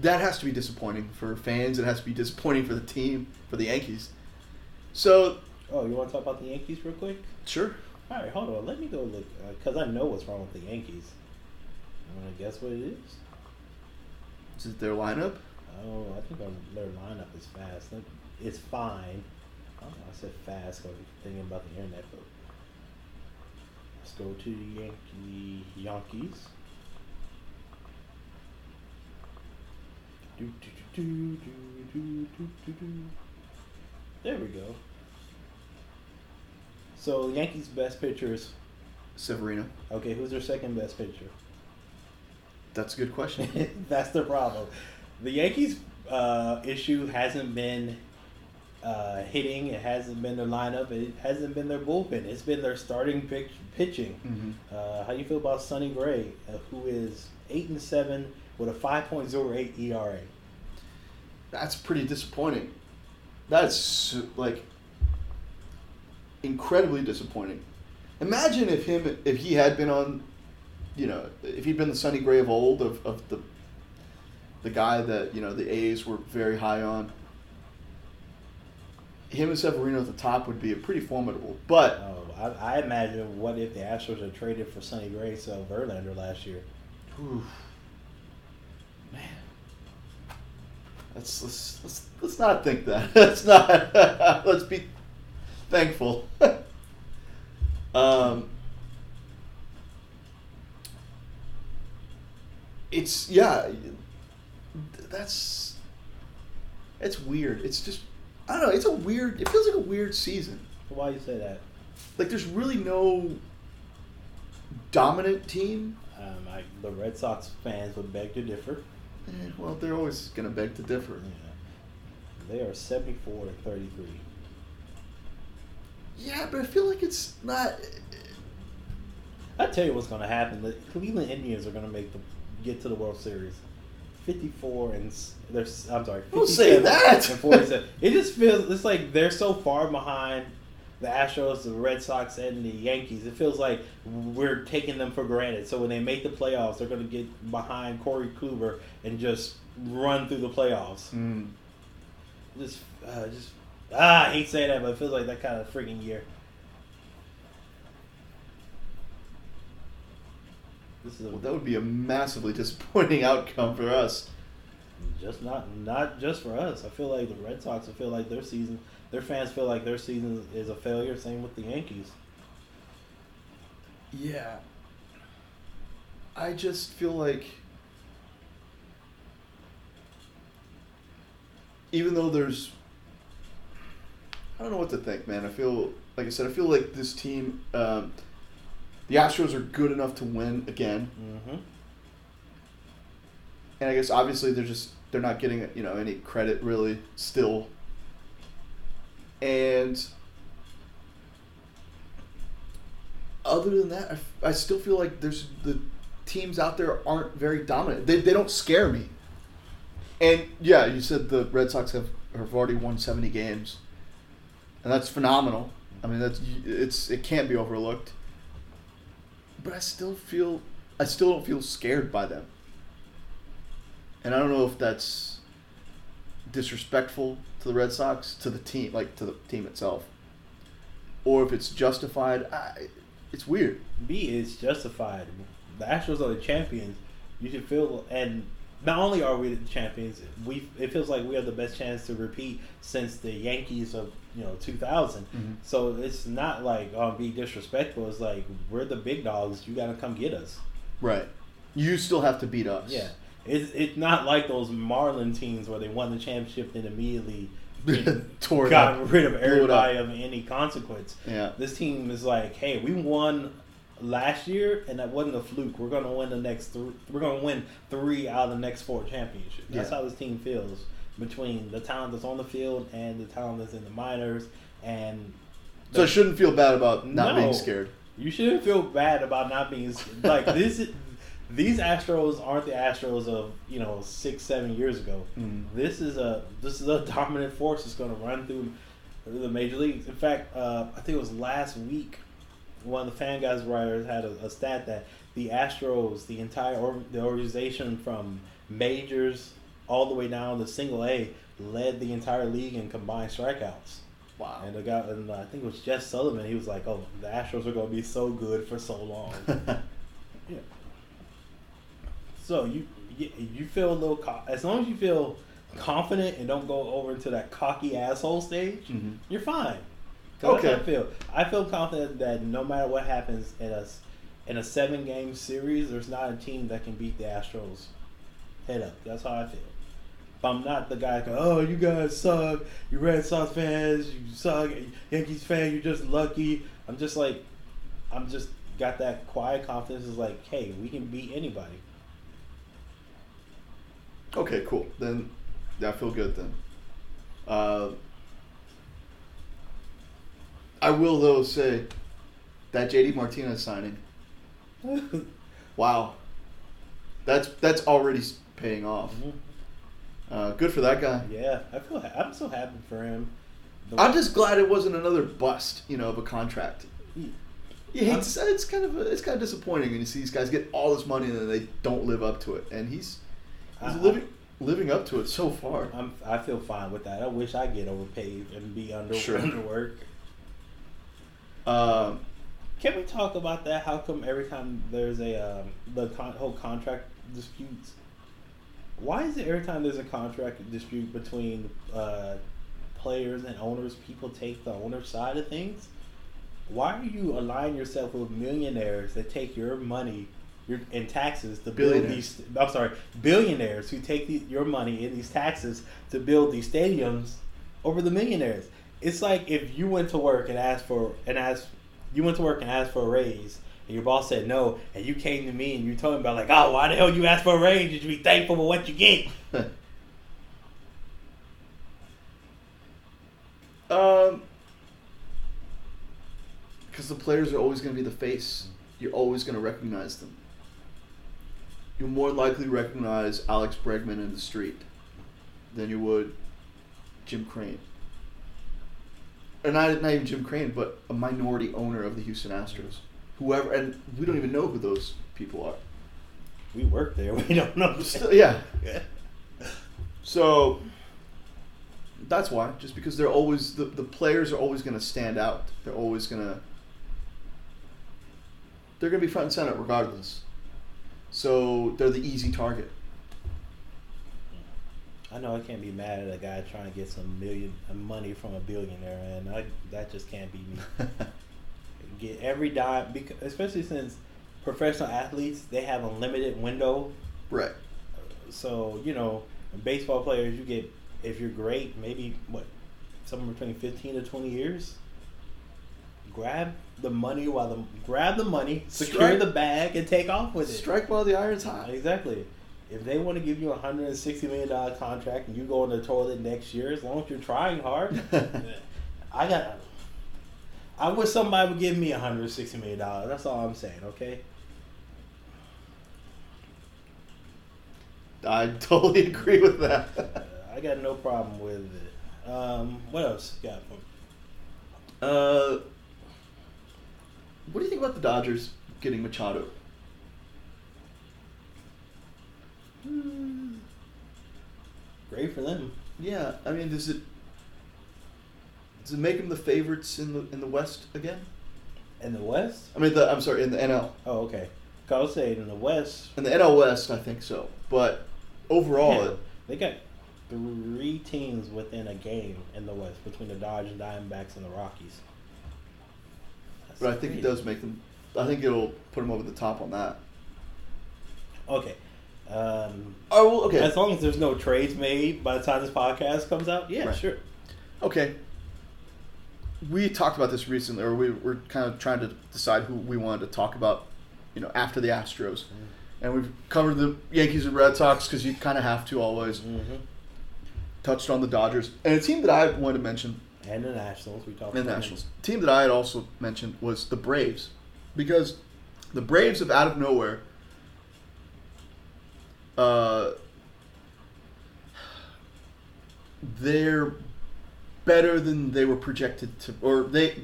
that has to be disappointing for fans. It has to be disappointing for the team, for the Yankees. So, Oh, you want to talk about the Yankees real quick? sure. All right, hold on. Let me go look because I know what's wrong with the Yankees. Want to guess what it is? Is it their lineup? Oh, I think our, their lineup is fast. It's fine. I know. I said fast because I'm thinking about the internet, but let's go to the Yankee Yankees. Do, do, do. There we go. So Yankees' best pitcher is Severino. Okay, who's their second best pitcher? That's a good question. That's the problem. The Yankees' uh, issue hasn't been uh, hitting. It hasn't been their lineup. It hasn't been their bullpen. It's been their starting pitch, pitching. mm-hmm. Uh, how do you feel about Sonny Gray, uh, who is eight and seven with a five point zero eight ERA? That's pretty disappointing. That's like incredibly disappointing. Imagine if him if he had been on, you know, if he'd been the Sonny Gray of old of, of the the guy that you know the A's were very high on. Him and Severino at the top would be a pretty formidable, but Oh, I, I imagine what if the Astros had traded for Sonny Gray, so Verlander last year. Oof. Man. Let's let's let's let's not think that. Let's not let's be thankful. um It's yeah that's it's weird. It's just I don't know, it's a weird it feels like a weird season. Why you say that? Like there's really no dominant team. Um, I, the Red Sox fans would beg to differ. Eh, well, they're always going to beg to differ. Yeah. They are 74 to 33. Yeah, but I feel like it's not. I tell you what's going to happen. The Cleveland Indians are going to make the get to the World Series. 54 and s- they're s- I'm sorry. Don't say that. And 47. it just feels it's like they're so far behind the Astros, the Red Sox, and the Yankees. It feels like we're taking them for granted. So when they make the playoffs, they're going to get behind Corey Kluber and just run through the playoffs. Mm. Just, uh, just ah, I hate saying that, but it feels like that kind of freaking year. This is a, Well, that would be a massively disappointing outcome for us. just not not just for us. I feel like the Red Sox. I feel like their season, their fans feel like their season is a failure. Same with the Yankees. Yeah. I just feel like. Even though there's. I don't know what to think, man. I feel, like I said, I feel like this team. Um, the Astros are good enough to win again. Mm-hmm. and I guess obviously they're just they're not getting you know any credit really still. And other than that, I, I still feel like there's the teams out there aren't very dominant. They, they don't scare me. And yeah, you said the Red Sox have have already won seventy games, and that's phenomenal. I mean that's it's it can't be overlooked. But I still feel I still don't feel scared by them. And I don't know if that's disrespectful to the Red Sox, to the team, like to the team itself, or if it's justified. I, it's weird. B is justified. The Astros are the champions. You should feel, and not only are we the champions, we it feels like we have the best chance to repeat since the Yankees of you know 2000. Mhm. So it's not like oh be disrespectful. It's like we're the big dogs. You got to come get us. Right. You still have to beat us. Yeah. It's it's not like those Marlin teams where they won the championship and immediately Tore got up. rid of Blew it up. everybody of any consequence. Yeah. This team is like, hey, we won last year, and that wasn't a fluke. We're gonna win the next. Th- we're gonna win three out of the next four championships. That's Yeah. how this team feels between the talent that's on the field and the talent that's in the minors. And So I shouldn't feel bad about not No. being scared. you shouldn't feel bad about not being like this. These Astros aren't the Astros of you know six, seven years ago. Mm. This is a this is a dominant force that's going to run through the major leagues. In fact, uh, I think it was last week one of the Fangraphs writers had a, a stat that the Astros, the entire or, the organization from majors all the way down to single A, led the entire league in combined strikeouts. Wow. And the guy, and I think it was Jeff Sullivan. He was like, "Oh, the Astros are going to be so good for so long." yeah. So you you feel a little co- as long as you feel confident and don't go over into that cocky asshole stage, Mhm. you're fine. Okay. I feel. I feel confident that no matter what happens in a in a seven game series, there's not a team that can beat the Astros head up. That's how I feel. But I'm not the guy going, oh, you guys suck. You Red Sox fans, you suck. Yankees fan, you're just lucky. I'm just like, I'm just got that quiet confidence. Is like, hey, we can beat anybody. Okay, cool. Then yeah, I feel good then. Uh, I will though say that JD Martinez signing. Wow, that's that's already paying off. Uh, good for that guy. yeah, I feel. Ha- I'm so happy for him. The- I'm just glad it wasn't another bust, you know, of a contract. Yeah, hate I'm- to say it's kind of it's kind of disappointing when you see these guys get all this money and then they don't live up to it, and he's he's living living up to it so far. I'm. I feel fine with that. I wish I get overpaid and be under Sure. underwork. Um, Can we talk about that? How come every time there's a um, the con- whole contract disputes? Why is it every time there's a contract dispute between uh, players and owners, people take the owner side of things? Why are you aligning yourself with millionaires that take your money your, in taxes to build these? I'm sorry, billionaires who take the, your money in these taxes to build these stadiums over the millionaires. It's like if you went to work and asked for and asked you went to work and asked for a raise and your boss said no and you came to me and you told me about like oh why the hell you asked for a raise you should be thankful for what you get um, because the players are always going to be the face. You're always going to recognize them. You'll more likely recognize Alex Bregman in the street than you would Jim Crane. Or not, not even Jim Crane, but a minority owner of the Houston Astros. Whoever, and we don't even know who those people are. we work there we don't know Still, yeah. So that's why. Just because they're always the, the players are always going to stand out. They're always going to they're going to be front and center regardless. So they're the easy target. I know I can't be mad at a guy trying to get some million uh, money from a billionaire and I, that just can't be me. Get every dime because especially since professional athletes they have a limited window. Right. so you know baseball players you get if you're great maybe what somewhere between 15 to 20 years grab the money while the grab the money secure Strike- the bag and take off with it. Strike while the iron's hot. exactly if they want to give you a 160 million dollar contract and you go in the toilet next year as long as you're trying hard i got i wish somebody would give me a 160 million dollars that's all i'm saying okay I totally agree with that. I got no problem with it. Um, what else you got? For Uh, what do you think about the Dodgers getting Machado? Great for them. Yeah, I mean, does it does it make them the favorites in the in the West again? In the West? I mean, the I'm sorry, in the NL. Oh, okay. I was saying in the West, In the NL West, I think so. But overall, yeah, it, they got three teams within a game in the West between the Dodgers, and Diamondbacks, and the Rockies. That's but I think it does make them. I think it'll put them over the top on that. Okay. Um, Oh, well, okay. As long as there's no trades made by the time this podcast comes out, yeah, Right. sure. Okay. We talked about this recently, or we were kind of trying to decide who we wanted to talk about, you know, after the Astros. And we've covered the Yankees and Red Sox because you kind of have to always. Mm-hmm. Touched on the Dodgers. And a team that I wanted to mention, And the Nationals, we talked the about Nationals, team that I had also mentioned was the Braves. Because the Braves have out of nowhere uh, they're better than they were projected to, or they.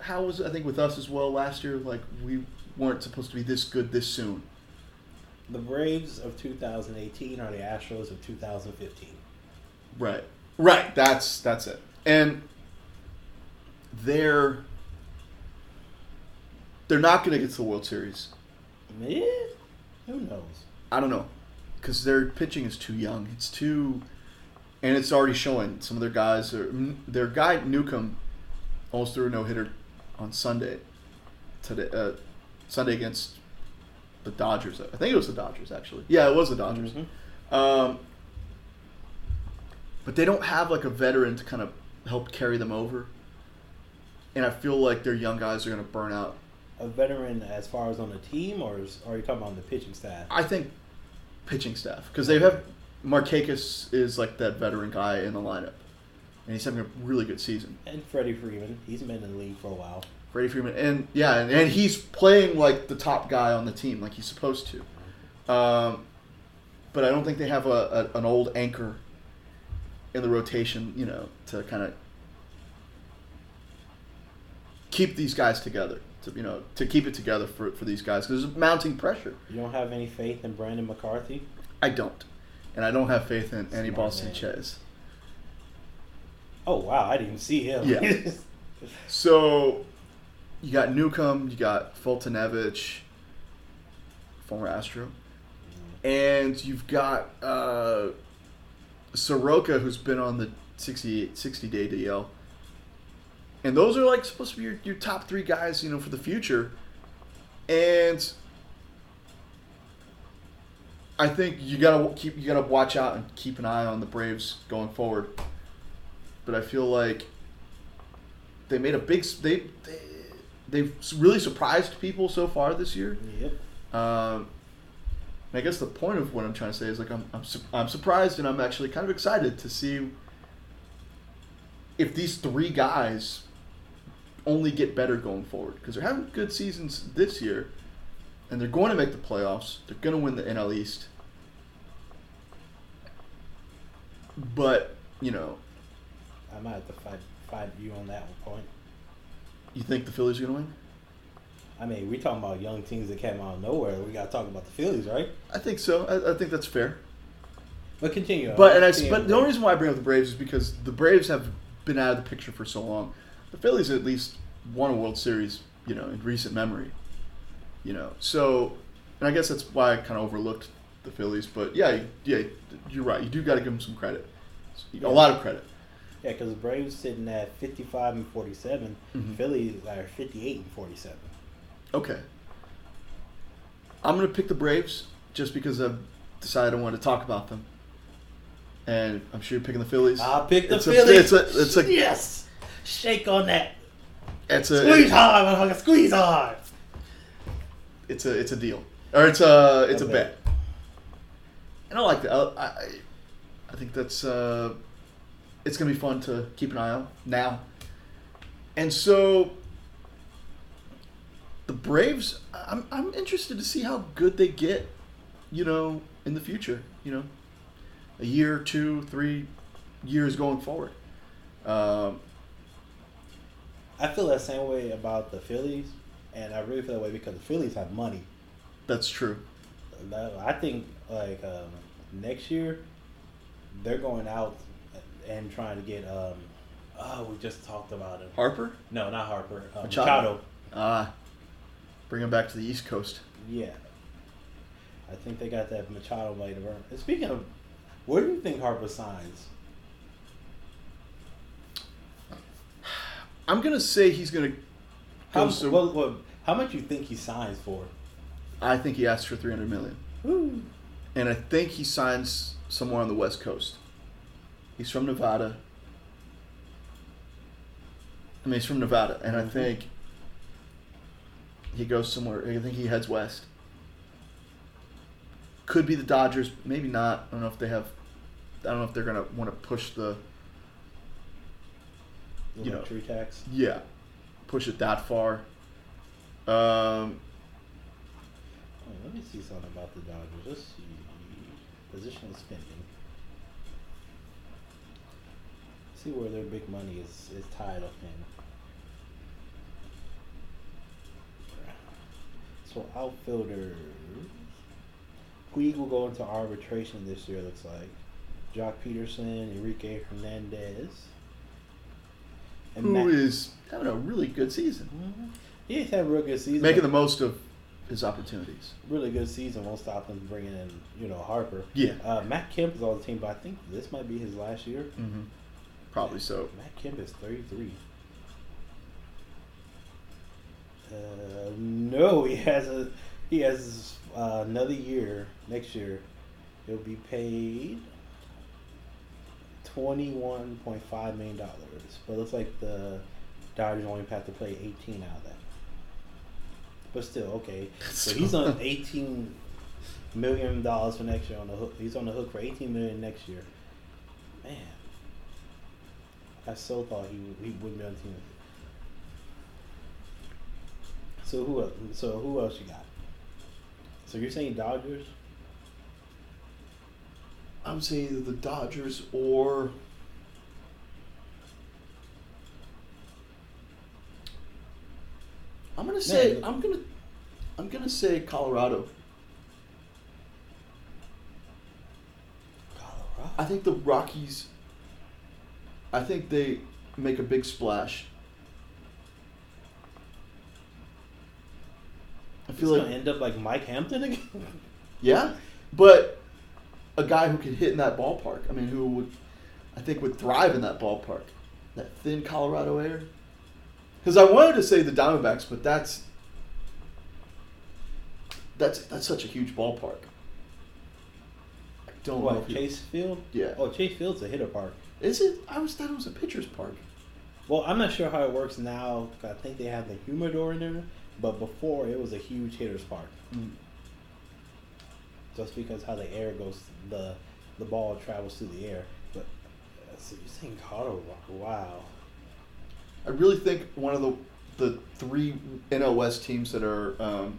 How was I think with us as well last year? Like we weren't supposed to be this good this soon. The Braves of 2018 are the Astros of 2015. Right. Right. That's that's it. And they're they're not going to get to the World Series. Eh, who knows? I don't know because their pitching is too young. It's too, and it's already showing. Some of their guys are their guy Newcomb almost threw a no hitter on Sunday. Today, uh, Sunday against the Dodgers. I think it was the Dodgers actually. Yeah, it was the Dodgers. Mhm. Um, but they don't have like a veteran to kind of help carry them over. And I feel like their young guys are going to burn out. A veteran as far as on the team, or, is, are you talking about on the pitching staff? I think pitching staff because they have Markakis is like that veteran guy in the lineup, and he's having a really good season. And Freddie Freeman, he's been in the league for a while. Freddie Freeman, and yeah, and, and he's playing like the top guy on the team, like he's supposed to. Um, but I don't think they have a, a an old anchor in the rotation, you know, to kind of keep these guys together. To you know, to keep it together for, for these guys because there's mounting pressure. You don't have any faith in Brandon McCarthy? I don't, and I don't have faith in Anibal Boston. Sanchez. Oh wow, I didn't see him. Yeah. So you got Newcomb, you got Foltynewicz, former Astro, and you've got uh, Soroka, who's been on the 60, 60 day DL. And those are like supposed to be your, your top three guys, you know, for the future. And I think you gotta keep you gotta watch out and keep an eye on the Braves going forward. But I feel like they made a big they, they they've really surprised people so far this year. Yep. Um, I guess the point of what I'm trying to say is like I'm I'm, su- I'm surprised and I'm actually kind of excited to see if these three guys only get better going forward because they're having good seasons this year and they're going to make the playoffs. They're going to win the NL East. But, you know, I might have to fight fight you on that one point. you think the Phillies are going to win? I mean, we talking about young teams that came out of nowhere. We got to talk about the Phillies, right? I think so. I, I think that's fair. But continue. Uh, but and I, but the only reason why I bring up the Braves is because the Braves have been out of the picture for so long. The Phillies at least won a World Series, you know, in recent memory. You know, so and I guess that's why I kind of overlooked the Phillies. But yeah, yeah, you're right. You do got to give them some credit, a lot of credit. yeah, because the Braves sitting at fifty-five and 47 Mhm. Phillies are fifty-eight and forty-seven. Okay. I'm gonna pick the Braves just because I've decided I want to talk about them, and I'm sure you're picking the Phillies. I'll pick the It's a- Phillies. it's a- it's a- yes. Shake on that. It's a Squeeze hard, motherfucker. Squeeze hard. it's a it's a deal or it's a it's a Okay. bet and i like that i i, I think that's uh it's gonna be fun to keep an eye on now and so the braves i'm i'm interested to see how good they get you know in the future you know a year two three years going forward um I feel that same way about the Phillies, and I really feel that way because the Phillies have money. that's true I think like um, next year they're going out and trying to get. Um, oh, we just talked about him. harper No, not Harper. Um, Machado. Ah bring him back to the east coast Yeah, I think they got that Machado later. Speaking of, where do you think Harper signs? I'm gonna say he's gonna How. So well, well, how much you think he signs for? I think he asked for 300 million, Woo. and I think he signs somewhere on the West Coast. He's from Nevada. I mean, he's from Nevada, and I think he goes somewhere. I think he heads west. Could be the Dodgers, maybe not. I don't know if they have. I don't know if they're gonna want to push the You know. tax. yeah, push it that far. Um, Oh, let me see something about the Dodgers. Let's see. Positional spending. See where their big money is, is tied up in. So outfielders. Puig will go into arbitration this year. Looks like. Joc Pederson, Enrique Hernandez. And Who Matt- is having a really good season, Mhm. He's had a real good season. making the most of his opportunities. really good season. Won't stop him bringing in, you know, Harper. Yeah. Uh, Matt Kemp is on the team, but I think this might be his last year. Mm-hmm. Probably so. Matt Kemp is 33. Uh, no, he has a he has uh, another year next year. He'll be paid twenty one point five million dollars, but it looks like the Dodgers only have to play eighteen out of that. But still, okay. So he's on eighteen million dollars for next year on the hook. He's on the hook for eighteen million next year. Man, I so thought he would, he wouldn't be on the team. So who else? So who else you got? So you're saying Dodgers? I would say either the Dodgers or I'm gonna say Man. I'm gonna I'm gonna say Colorado. Colorado. I think the Rockies. I think they make a big splash. I feel like end up like Mike Hampton again. yeah, but a guy who could hit in that ballpark. I mean, who would I think would thrive in that ballpark, that thin Colorado air. Because I wanted to say the Diamondbacks, but that's that's that's such a huge ballpark. I don't know. what you- Chase Field? Yeah. Oh, Chase Field's a hitter park. Is it? I was thought it was a pitcher's park. Well, I'm not sure how it works now. I think they have the humidor in there, but before it was a huge hitter's park. Mm. Just because how the air goes, the the ball travels through the air. But uh, you're saying Colorado? Wow. I really think one of the the three West teams that are um,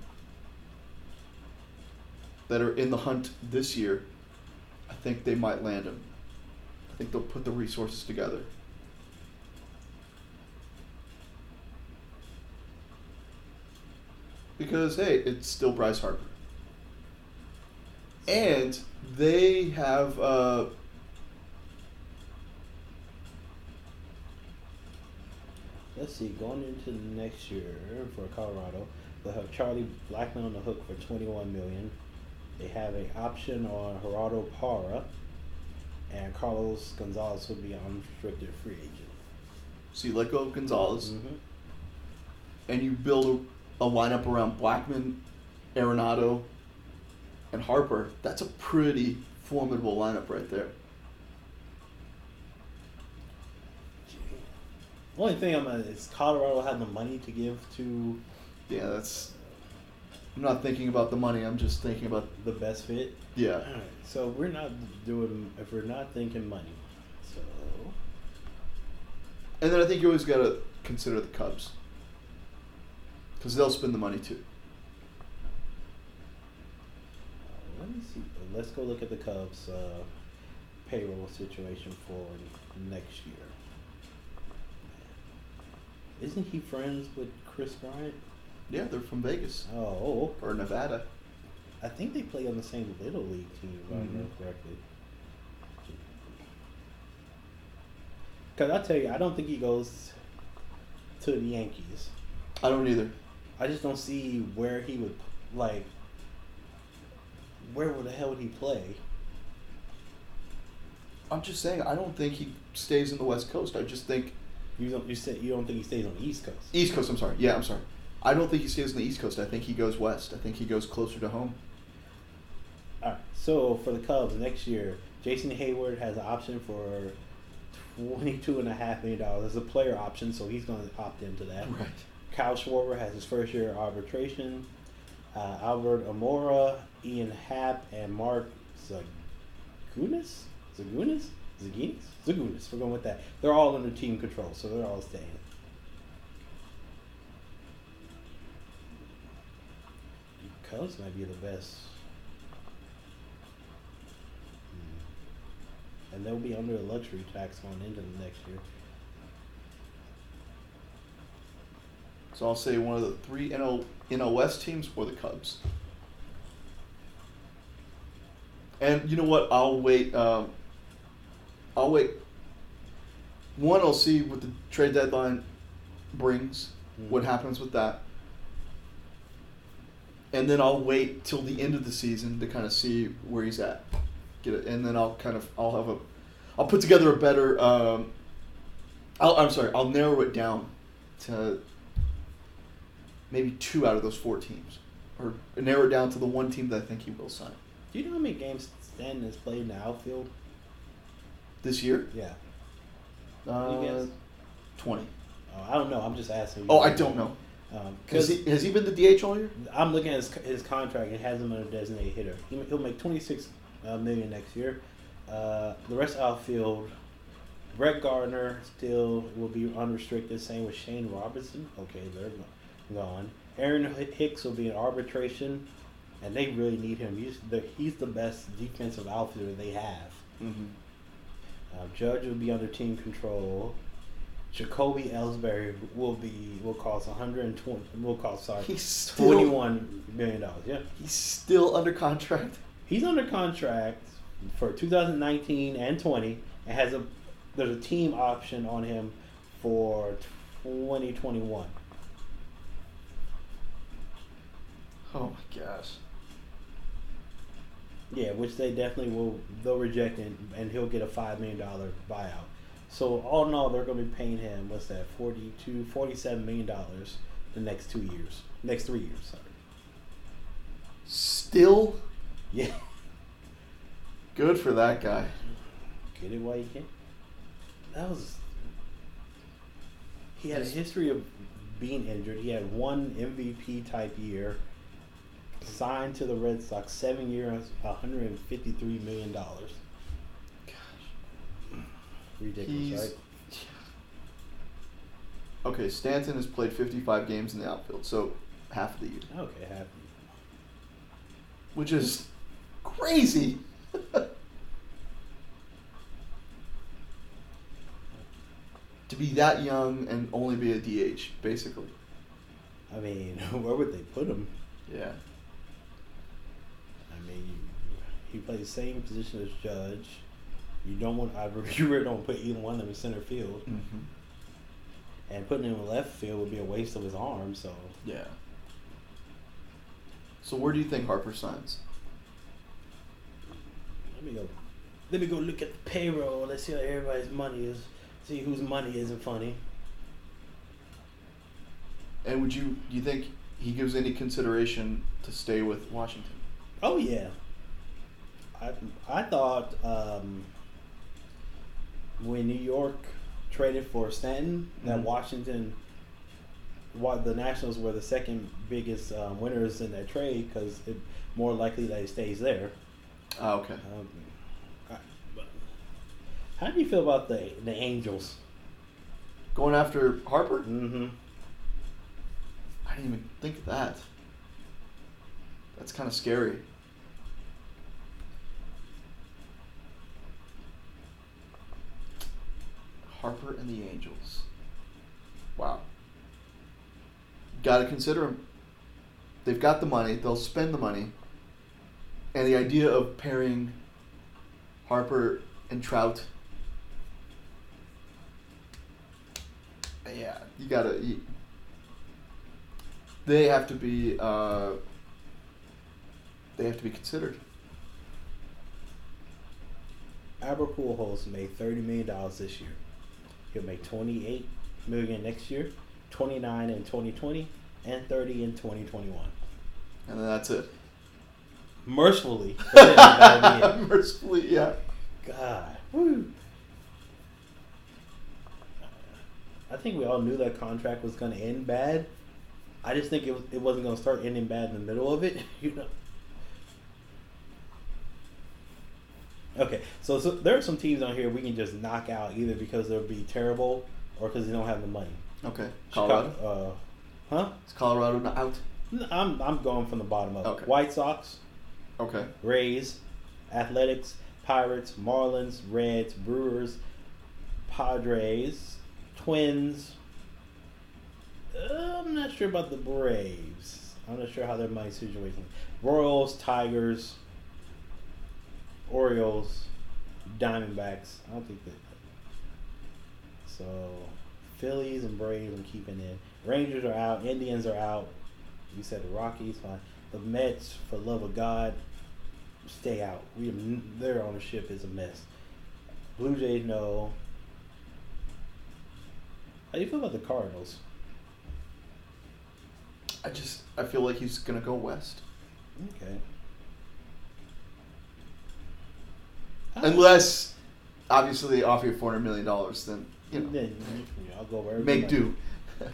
that are in the hunt this year, I think they might land him. I think they'll put the resources together. Because hey, it's still Bryce Harper, and they have. Uh, Let's see. Going into the next year for Colorado, they'll have Charlie Blackmon on the hook for 21 million. They have an option on Gerardo Parra, and Carlos Gonzalez will be an unrestricted free agent. so you let go of Gonzalez. Mm-hmm. and you build a, a lineup around Blackmon, Arenado, and Harper, that's a pretty formidable lineup right there. Only thing I'm uh, is Colorado have the money to give to Yeah, that's. I'm not thinking about the money. I'm just thinking about the best fit. yeah. Alright, so we're not doing if we're not thinking money. So And then I think you always got to consider the Cubs because they'll spend the money too. uh, let me see. Let's go look at the Cubs' uh, payroll situation for next year. Isn't he friends with Kris Bryant? Yeah, they're from Vegas Oh, or Nevada. I think they play on the same little league team, if I remember correctly. Because I tell you, I don't think he goes to the Yankees. I don't either. I just don't see where he would like. Where the hell would he play? I'm just saying I don't think he stays in the West Coast. I just think You don't. You said you don't think he stays on the East Coast. East Coast. I'm sorry. Yeah, I'm sorry. I don't think he stays on the East Coast. I think he goes west. I think he goes closer to home. All right. So for the Cubs next year, Jason Heyward has an option for twenty-two and a half million dollars. It's a player option, so he's going to opt into that. Right. Kyle Schwarber has his first year of arbitration. Uh, Albert Almora, Ian Happ, and Mark Zagunis? Zagunis? Zagunis? Zagunis. We're going with that. They're all under team control, so they're all staying. Cubs might be the best. Hmm. And they'll be under a luxury tax going into the next year. So I'll say one of the three NL, NL West teams or the Cubs. And you know what? I'll wait. Um, I'll wait. One, I'll see what the trade deadline brings, what Mhm. happens with that. And then I'll wait till the end of the season to kind of see where he's at. Get it, and then I'll kind of I'll have a, I'll put together a better. Um, I'll, I'm sorry. I'll narrow it down to maybe two out of those four teams, or narrow it down to the one team that I think he will sign Do you know how many games Stanton has played in the outfield? this year. Yeah. Uh, You guess? Twenty. Oh, I don't know. I'm just asking. Oh, I don't know. Um, Has he, been the DH all year? I'm looking at his, his contract. It has him as a designated hitter. He, he'll make 26 uh, million next year. Uh, the rest of outfield, Brett Gardner still will be unrestricted. Same with Shane Robinson. Okay, they're gone. Aaron Hicks will be in arbitration, and they really need him. He's the he's the best defensive outfielder they have. Mm-hmm. Uh, Judge will be under team control. Jacoby Ellsbury will be will cost 120. Will cost sorry He's still 21 million dollars. Yeah, he's still under contract. he's under contract for 2019 and 20, and has a there's a team option on him for 2021. Oh my gosh. Yeah, which they definitely will. They'll reject it, and he'll get a five million dollar buyout. So all in all, they're going to be paying him what's that 42, 47 million dollars the next two years, next three years. Sorry. Still Yeah, good for that guy. get it while you can. That was. He had a history of being injured. He had one MVP type year. Signed to the Red Sox, seven years, one hundred and fifty-three million dollars. Gosh. Ridiculous, He's right? okay. Stanton has played 55 games in the outfield, so half of the year, Okay, happy. which is crazy. to be that young and only be a DH, basically. I mean, where would they put him? Yeah. Mean, he plays the same position as Judge. You don't want, I you really don't put either one of them in center field, Mm-hmm. and putting him in left field would be a waste of his arm. So Yeah. So where do you think Harper signs? let me go, let me go look at the payroll. Let's see how everybody's money is. See whose money isn't funny. And would you do you think he gives any consideration to stay with Washington? Oh yeah. I I thought um, when New York traded for Stanton, that Mhm. Washington, what the Nationals were the second biggest um, winners in that trade because it more likely that he stays there. Ah, okay. Um, I, how do you feel about the the Angels? Going after Harper? Mm-hmm. I didn't even think of that. That's kind of scary. Harper and the Angels. Wow. Got to consider them. They've got the money. They'll spend the money. And the idea of pairing Harper and Trout. Yeah, you gotta. You, they have to be. Uh, they have to be considered. Albert Pujols made thirty million dollars this year. He'll make twenty eight million next year, twenty nine in twenty twenty, and thirty in twenty twenty one. And then that's it. Mercifully, be. Mercifully, yeah. God, woo. I think we all knew that contract was going to end bad. I just think it, was, it wasn't going to start ending bad in the middle of it. You know. Okay, so, so there are some teams on here we can just knock out either because they'll be terrible or because they don't have the money. Okay. Colorado. Chicago, uh, huh? Is Colorado not out? I'm I'm going from the bottom up. Okay. White Sox, Okay. Rays, Athletics, Pirates, Marlins, Reds, Brewers, Padres, Twins. Uh, I'm not sure about the Braves. I'm not sure how their money situation. Royals, Tigers, Orioles, Diamondbacks. I don't think that. So, Phillies and Braves, I'm keeping in. Rangers are out. Indians are out. You said the Rockies, fine. The Mets, for love of God, stay out. We have, their ownership is a mess. Blue Jays, no. How do you feel about the Cardinals? I just I feel like he's gonna go west. Okay. Unless obviously they offer you four hundred million dollars, then you know yeah, I'll go wherever. make you do.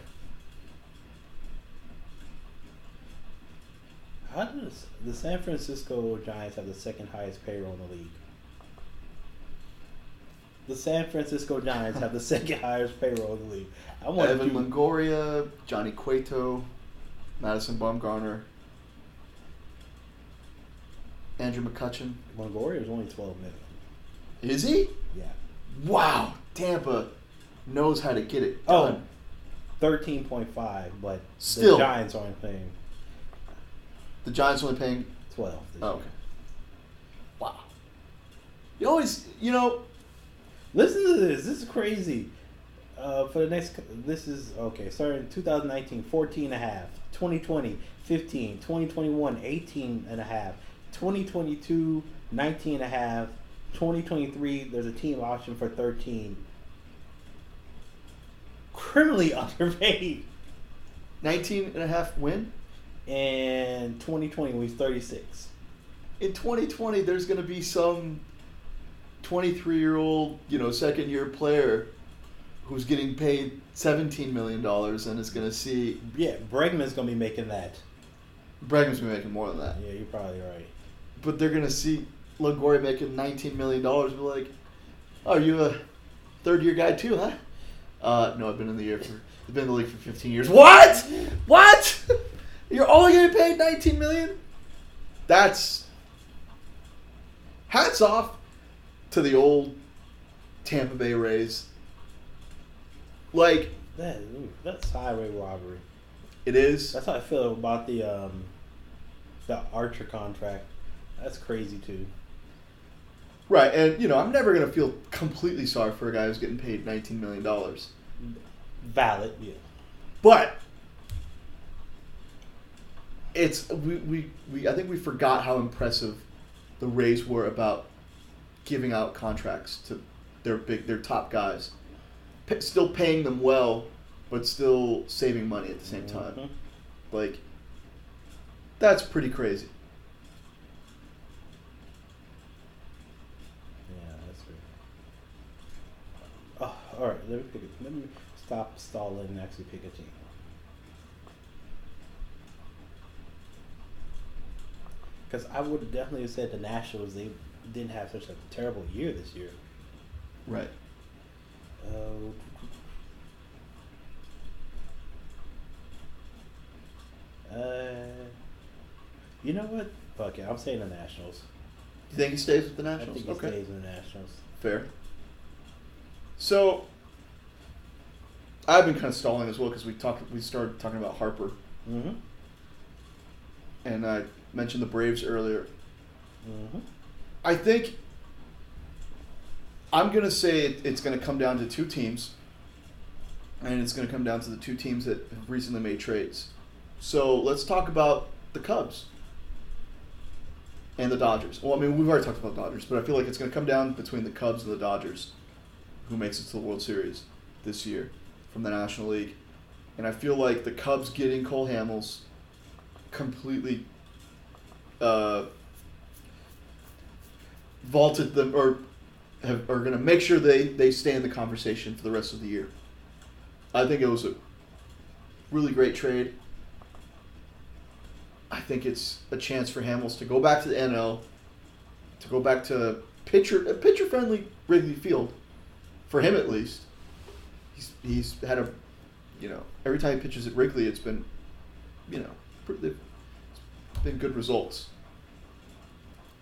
How does the San Francisco Giants have the second highest payroll in the league? The San Francisco Giants have the second highest payroll in the league. I want Evan Longoria, Johnny Cueto, Madison Bumgarner, Andrew McCutchen. Longoria is only twelve million. Is he? Yeah. Wow, Tampa knows how to get it Oh, 13.5, but Still. the Giants aren't paying The Giants only paying. 12. this Oh, year. okay. Wow. You always, you know, Listen to this. This is crazy. Uh, for the next, this is okay. Starting 2019, 14 and a half. 2020, 15. 2021, 18 and a half. 2022, 19 and a half. 2023, there's a team option for 13. Criminally underpaid. 19 and a half win. And 2020 was 36. In 2020, there's going to be some 23 year old, you know, second year player who's getting paid $17 million and is going to see Yeah, Bregman's gonna be making that. Bregman's going to be making more than that. Yeah, you're probably right. But they're going to see Longoria making $19 million and be like, oh, you a third year guy too, huh? Uh, no, I've been in the year for, I've been in the league for 15 years. What? What? You're only getting paid 19 million? That's hats off to the old Tampa Bay Rays. Like That that's highway robbery. it is. That's how I feel about the um, the Archer contract. That's crazy too. Right, and you know, I'm never gonna feel completely sorry for a guy who's getting paid 19 million dollars. Valid, yeah. But it's we, we, we I think we forgot how impressive the Rays were about giving out contracts to their big their top guys, P- still paying them well, but still saving money at the same time. Mhm. Like that's pretty crazy. Yeah, that's right. Oh, all right. Let me pick it. Let me stop stalling and actually pick a team. Because I would definitely have said the Nationals. They didn't have such a terrible year this year. Right. Uh, uh, you know what? Fuck it. I'm saying the Nationals. Do you think he stays with the Nationals? I think he okay. stays with the Nationals. Fair. So, I've been kind of stalling as well because we talked. We started talking about Harper, Mm-hmm. and I mentioned the Braves earlier. Mm-hmm. I think I'm gonna say it, it's gonna come down to two teams, and it's gonna come down to the two teams that have recently made trades. So let's talk about the Cubs and the Dodgers. Well, I mean we've already talked about Dodgers, but I feel like it's gonna come down between the Cubs and the Dodgers, who makes it to the World Series this year from the National League, and I feel like the Cubs getting Cole Hamels completely. Uh, vaulted them or have, are going to make sure they, they stay in the conversation for the rest of the year. I think it was a really great trade. I think it's a chance for Hamels to go back to the NL, to go back to pitcher a pitcher friendly Wrigley Field, for him at least. He's he's had a, you know, every time he pitches at Wrigley, it's been, you know, pr- they've it's been good results.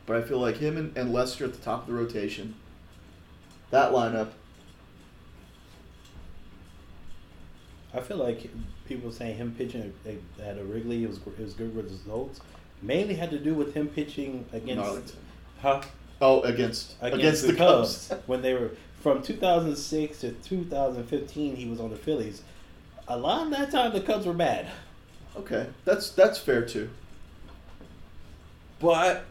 But I feel like him and, and Lester at the top of the rotation, that lineup, I feel like people saying him pitching at, at a Wrigley it was it was good results. Mainly had to do with him pitching against, Arlington. huh? Oh, against against, the, Cubs, when they were from 2006 to 2015. He was on the Phillies. A lot of that time, the Cubs were bad, Okay, that's that's fair too. But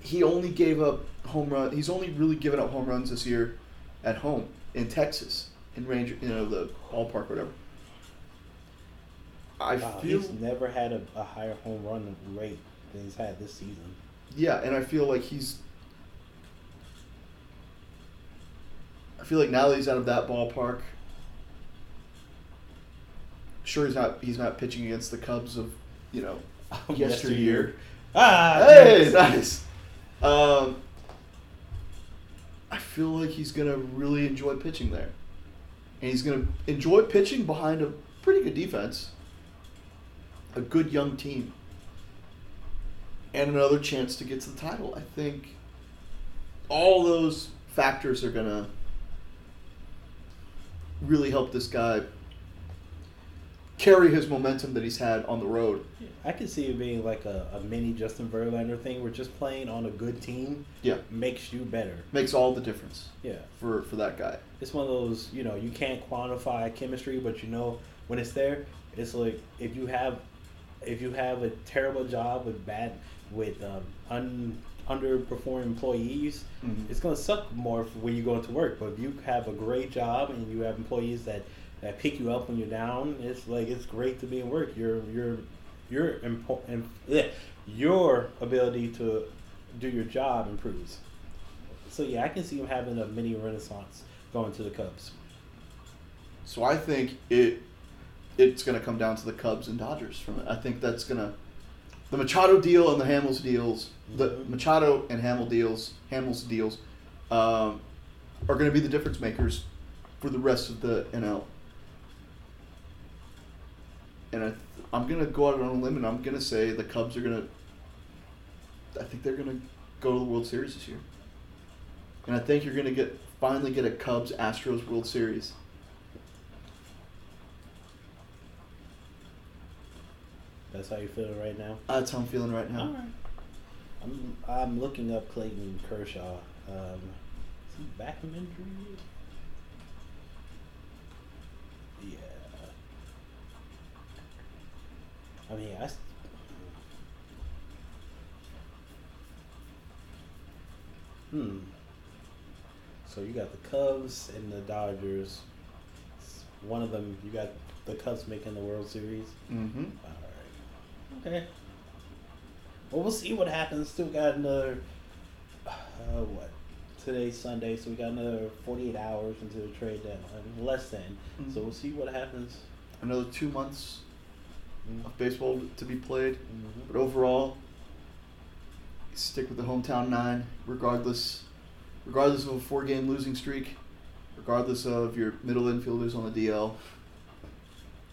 he only gave up home run. He's only really given up home runs this year at home in Texas in Ranger, you know, the ballpark, or whatever. I Wow, feel he's never had a, a higher home run rate than he's had this season. yeah, and I feel like he's. I feel like now that he's out of that ballpark. Sure, he's not. He's not pitching against the Cubs of, you know, yesteryear. Ah, Hey, yes. nice. Um, I feel like he's gonna really enjoy pitching there, and he's gonna enjoy pitching behind a pretty good defense, a good young team, and another chance to get to the title. I think all those factors are gonna really help this guy carry his momentum that he's had on the road. I could see it being like a, a mini Justin Verlander thing, where just playing on a good team Yeah, makes you better. makes all the difference Yeah, for for that guy. it's one of those you know you can't quantify chemistry, but you know when it's there. It's like if you have if you have a terrible job with bad with um, un, underperforming employees, Mhm. it's gonna suck more when you go into work. But if you have a great job and you have employees that, that pick you up when you're down, it's like it's great to be in work. Your your your impo- im- yeah, your ability to do your job improves. So yeah, I can see him having a mini renaissance going to the Cubs. So I think it it's going to come down to the Cubs and Dodgers from it. I think that's going to the Machado deal and the Hamels deals, the. Machado and Hamill deals, Hamels deals, um, are going to be the difference makers for the rest of the NL. And I, I'm going to go out on a limb and I'm going to say the Cubs are going to. I think they're going to go to the World Series this year. And I think you're going to get finally get a Cubs Astros World Series. That's how you feeling right now. That's how I'm feeling right now. All right. I'm I'm looking up Clayton Kershaw. Um, is he back from injury? Yeah. I mean, I. s- Hmm. So you got the Cubs and the Dodgers. One of them, you got the Cubs making the World Series. Mm-hmm. All right. Okay. Well, we'll see what happens. Still got another. Uh, what? Today's Sunday, so we got another 48 hours into the trade deadline. Less than. Mhm. So we'll see what happens. Another two months Mm-hmm. of baseball to be played, Mhm. but overall, stick with the hometown nine, regardless, regardless of a four-game losing streak, regardless of your middle infielders on the DL.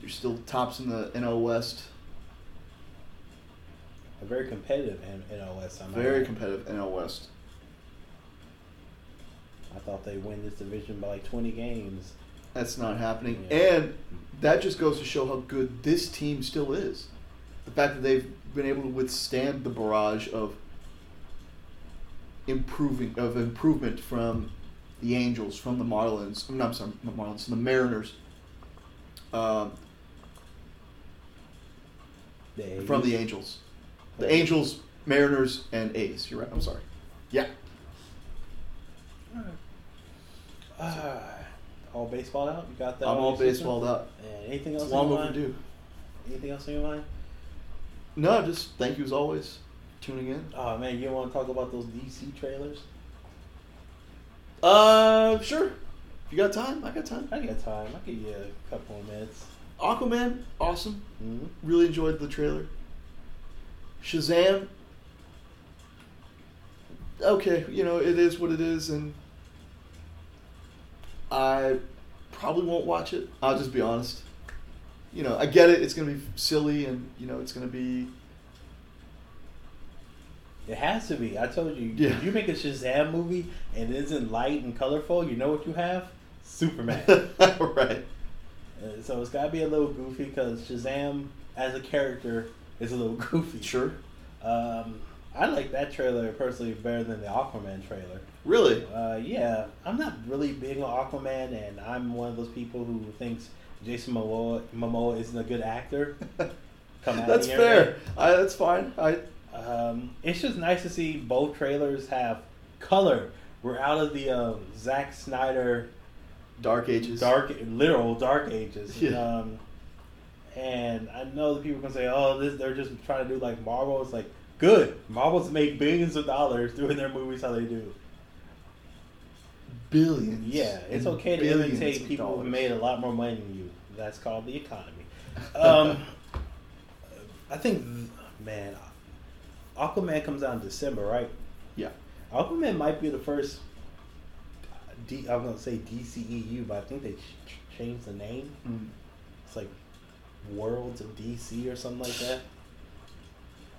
You're still tops in the NL West. A very competitive N- NLS. I Very add. competitive NL West. I thought they win this division by like 20 games. That's not happening, Yeah. and that just goes to show how good this team still is. The fact that they've been able to withstand the barrage of improving of improvement from the Angels, from the Marlins. No, I'm sorry, not Marlins, the Mariners. Um, They from the Angels, the Angels, Mariners, and A's. You're right. I'm sorry. Yeah. Ah, all baseball out. You got that? I'm all baseballed up. And anything else? Long your mind? overdue. Anything else on your mind? No, just thank you as always, tuning in. Oh man, you want to talk about those DC trailers? Uh, sure. If you got time, I got time. I got time. I give you a couple more minutes. Aquaman, awesome. Mm-hmm. Really enjoyed the trailer. Shazam. Okay, you know it is what it is, and I probably won't watch it. I'll just be honest. you know, I get it. It's gonna be silly, and you know, it's gonna be. It has to be. I told you. Yeah. If you make a Shazam movie and it isn't light and colorful, you know what you have? Superman. right. Uh, so it's got to be a little goofy because Shazam as a character is a little goofy. Sure. Um, I like that trailer personally better than the Aquaman trailer. Really. Uh, yeah, I'm not really big on Aquaman, and I'm one of those people who thinks Jason Momoa, Momoa isn't a good actor. That's fair. I, that's fine. I. Um, it's just nice to see both trailers have color. We're out of the um, Zack Snyder Dark Ages. dark, literal dark ages. Yeah. Um, and I know that people can say, "Oh, this they're just trying to do like Marvel." It's like good. Marvel's make billions of dollars doing their movies how they do. Billions. Yeah, it's okay to imitate people who made a lot more money than you. That's called the economy. Um, I think, man, Aquaman comes out in December, right? Yeah. Aquaman might be the first. D, I'm gonna say DCEU, but I think they ch- changed the name. Mm. It's like Worlds of DC or something like that.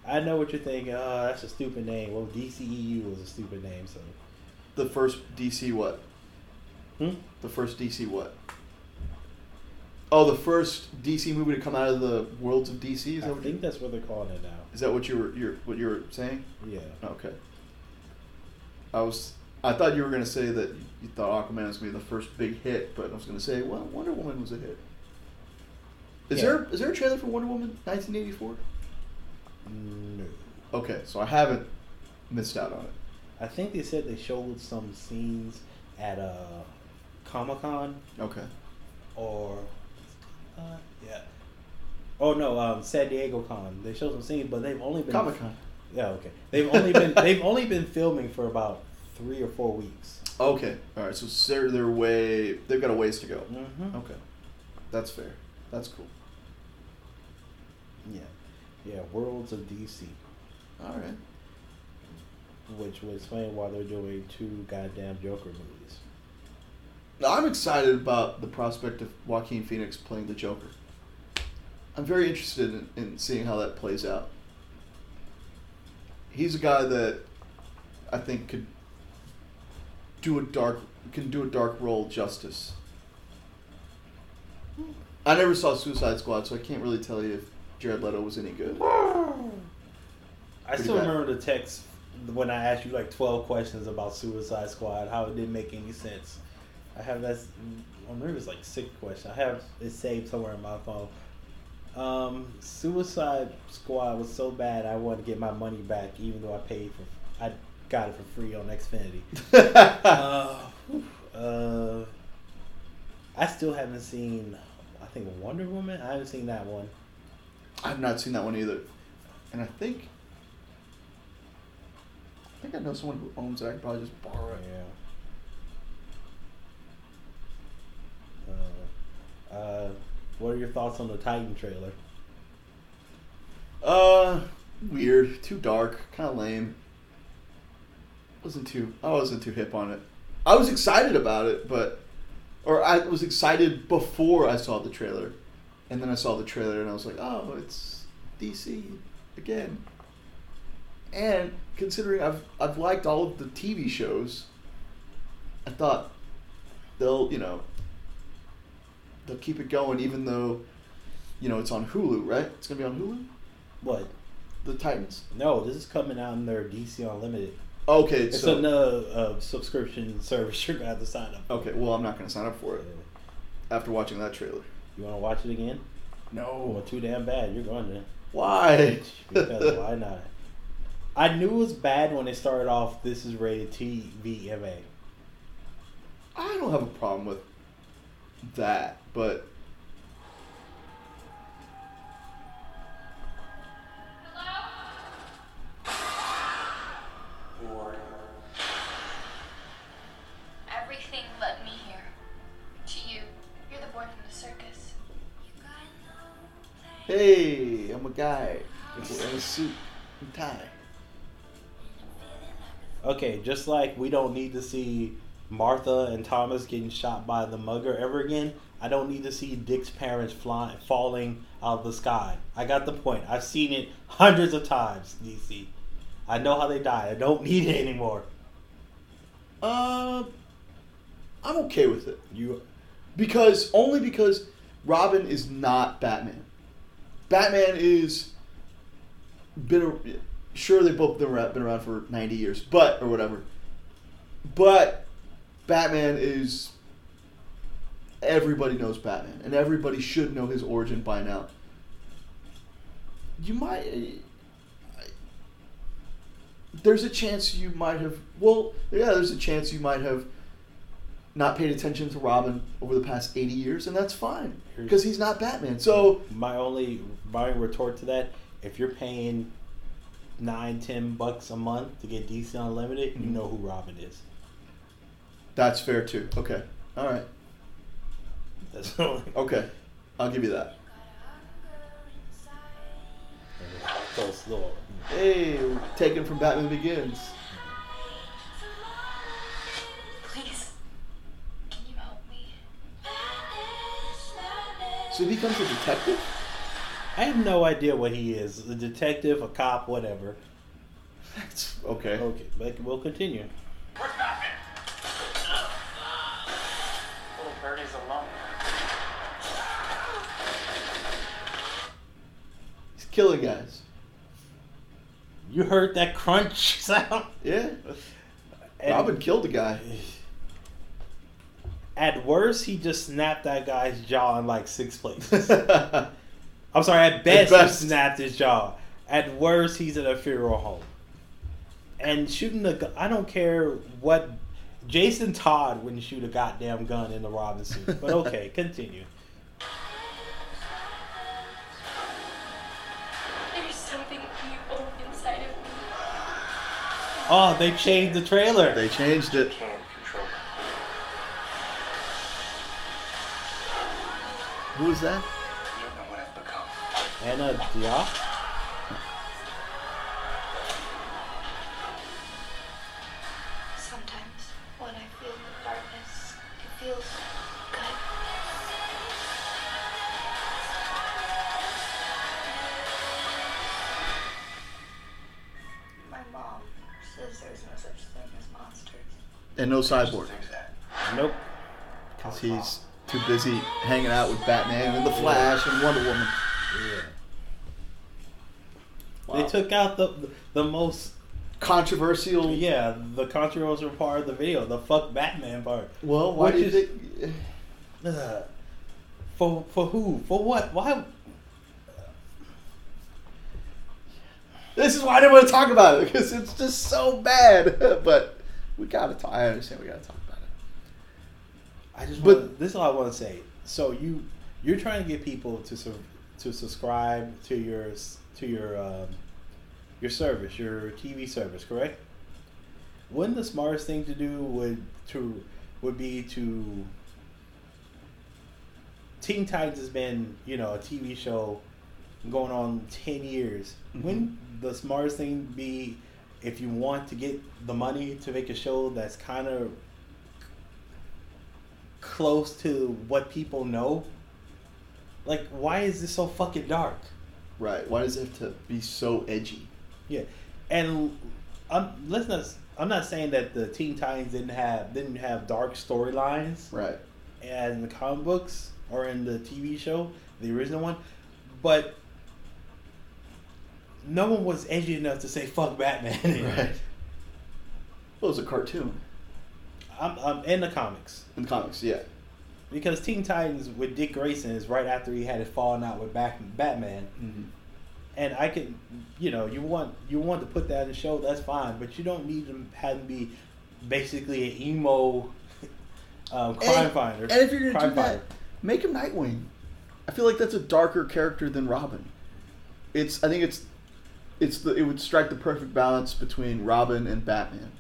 I know what you're thinking. Oh, that's a stupid name. Well, DCEU was a stupid name, so. The first DC what? Hmm? The first DC what? Oh, the first DC movie to come out of the worlds of DC. Is I that what, think you, that's what they're calling it now. is that what you were you're, what you were saying? Yeah. Okay. I was I thought you were gonna say that you thought Aquaman was gonna be the first big hit, but I was gonna say well Wonder Woman was a hit. Is Yeah. there is there a trailer for Wonder Woman 1984? No. Okay, so I haven't missed out on it. I think they said they showed some scenes at uh, Comic Con Okay. or uh, yeah. Oh no, um, San Diego Con. They showed some scenes, but they've only been Comic Con. Yeah, okay. They've only been they've only been filming for about three or four weeks. Okay. All right. So they're they're way they've got a ways to go. Mm-hmm. Okay. That's fair. That's cool. Yeah, yeah. Worlds of DC, All right. which would explain why they're doing two goddamn Joker movies. Now, I'm excited about the prospect of Joaquin Phoenix playing the Joker. I'm very interested in, in seeing how that plays out. He's a guy that I think could do a dark can do a dark role justice. Hmm. I never saw Suicide Squad, so I can't really tell you if Jared Leto was any good. I Pretty still bad. remember the text when I asked you like twelve questions about Suicide Squad, how it didn't make any sense. I have that. Maybe it's like six questions. I have it saved somewhere in my phone. Um, Suicide Squad was so bad, I wanted to get my money back, even though I paid for. I got it for free on Xfinity. uh, uh, I still haven't seen. I think Wonder Woman. I haven't seen that one. I've not seen that one either, and I think I think I know someone who owns it. I could probably just borrow it. Yeah. Uh, uh, what are your thoughts on the Titan trailer? Uh, weird, too dark, kind of lame. Wasn't too. I wasn't too hip on it. I was excited about it, but, or I was excited before I saw the trailer, and then I saw the trailer and I was like, oh, it's DC again. And considering I've I've liked all of the TV shows, I thought they'll you know they'll keep it going even though you know it's on Hulu, right? It's gonna be on Hulu. What? The Titans. No, this is coming out in their DC Unlimited. Okay, It's so another uh, subscription service you're gonna have to sign up. for. okay. Well, I'm not gonna sign up for it after watching that trailer. You want to watch it again? No. Well, too damn bad. You're going to. Why? Because why not? I knew it was bad when it started off. This is rated TVMA. I don't have a problem with that, but hey, I'm a guy in a suit and tie. Okay, just like we don't need to see Martha and Thomas getting shot by the mugger ever again. I don't need to see Dick's parents flying, falling out of the sky. I got the point. I've seen it hundreds of times, DC. I know how they die. I don't need it anymore. Uh, I'm okay with it You, because only because Robin is not Batman. Batman is been a, sure they both been around, been around for 90 years, but or whatever. But Batman is everybody knows Batman, and everybody should know his origin by now. You might. Eh, there's a chance you might have. Well, yeah, there's a chance you might have not paid attention to Robin over the past 80 years, and that's fine because he's not Batman. So my only my retort to that: if you're paying nine, ten bucks a month to get DC Unlimited, you Mhm. know who Robin is. that's fair too. Okay, all right, That's only. okay, I'll give you that. So slow. Hey, taken from Batman Begins. So he becomes a detective. I have no idea what he is. A detective, a cop, whatever. That's okay. Okay, but we'll continue. Where's Batman? Little birdie's alone. He's killing guys. You heard that crunch sound? Yeah, And Robin killed a guy. At worst, he just snapped that guy's jaw in like six places. I'm sorry. At best, best. he snapped his jaw. At worst, he's in a funeral home. And shooting the gu- I don't care what. Jason Todd wouldn't shoot a goddamn gun in the Robin suit. But okay, continue. There's something evil inside of me. Oh, they changed the trailer. they changed it. Who is that? You don't know what I've become. Anna Diop. Sometimes when I feel the darkness, it feels good. My mom says there's no such thing as monsters. And no cyborg, Nope. because he's too busy hanging out with Batman and the Flash and Wonder Woman. Yeah. Wow. They took out the the most Controversial. yeah the controversial part of the video, the fuck Batman part. Well, why Which do you is- think? Ugh. For for who? For what? Why? This is why I didn't want to talk about it because it's just so bad. but we gotta talk. I understand we gotta talk. I just. But- But this is all I want to say. So you you're trying to get people to su- to subscribe to your to your um, your service, your TV service, correct? Wouldn't the smartest thing to do would to would be to Teen Titans has been you know a TV show going on ten years. Wouldn't the smartest thing be if you want to get the money to make a show that's kind of close to what people know? Like, why is this so fucking dark? Right? Why does it have to be so edgy? Yeah, and I'm let's not. I'm not saying that the Teen Titans didn't have didn't have dark storylines Right. as in the comic books or in the TV show, the original one, but no one was edgy enough to say "fuck Batman." Right. Well, it was a cartoon I'm, I'm in the comics in the comics. Yeah. because Teen Titans with Dick Grayson is right after he had it falling out with Bat- Batman. Mm-hmm. and I can, you know, you want you want to put that in the show, that's fine, but you don't need to have him be basically an emo um, crime and, finder. And if you're gonna do that, fighter. make him Nightwing. I feel like that's a darker character than Robin. It's. I think it's. It's the. It would strike the perfect balance between Robin and Batman,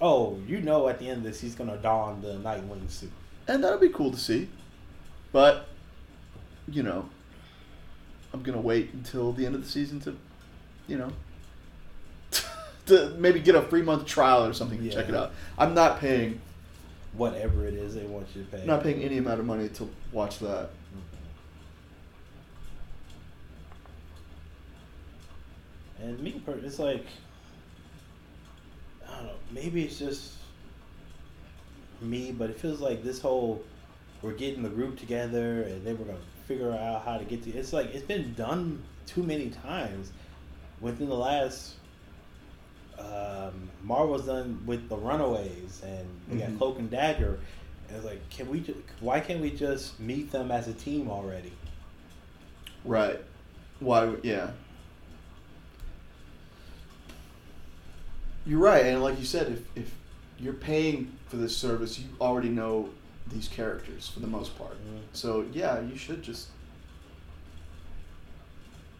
oh, you know, at the end of this, he's gonna don the Nightwing suit. and that'll be cool to see. But, you know, I'm gonna wait until the end of the season to, you know, to maybe get a free month trial or something to check it out. I'm not paying. Whatever it is they want you to pay. I'm not paying any amount of money to watch that. Mm-hmm. And me, it's like, I don't know. Maybe it's just me, but it feels like this whole we're getting the group together and then we're gonna figure out how to get to. It's like it's been done too many times within the last. Um, Marvel's done with the Runaways, and we Mhm. got Cloak and Dagger. And it's like, can we? Ju- why can't we just meet them as a team already? Right. Why? Yeah. You're right, and like you said, if if you're paying for this service, you already know these characters for the most part. Mhm. So yeah, you should just.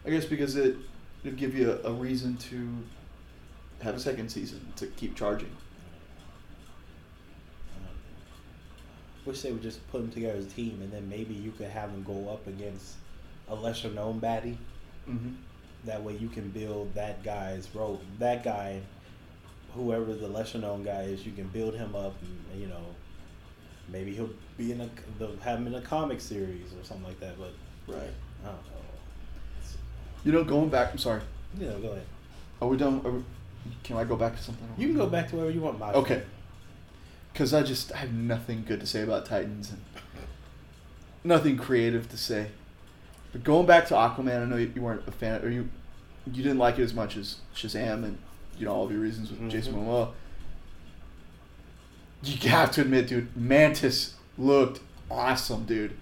I guess because it it'll give you a, a reason to have a second season to keep charging. Um, wish they would just put them together as a team, and then maybe you could have them go up against a lesser known baddie. Mm-hmm. That way, you can build that guy's role. That guy, whoever the lesser known guy is, you can build him up. And, you know, maybe he'll be in a the, have him in a comic series or something like that. But Right. I don't know. It's- You know, going back. I'm sorry. Yeah, go ahead. Are we done? Are we, can I go back to something? You can go back to wherever you want. My Okay. Because I just I have nothing good to say about Titans and nothing creative to say. But going back to Aquaman, I know you, you weren't a fan, or you you didn't like it as much as Shazam, and you know all of your reasons with Jason Mhm. Momoa. You have to admit, dude, Mantis looked awesome, dude.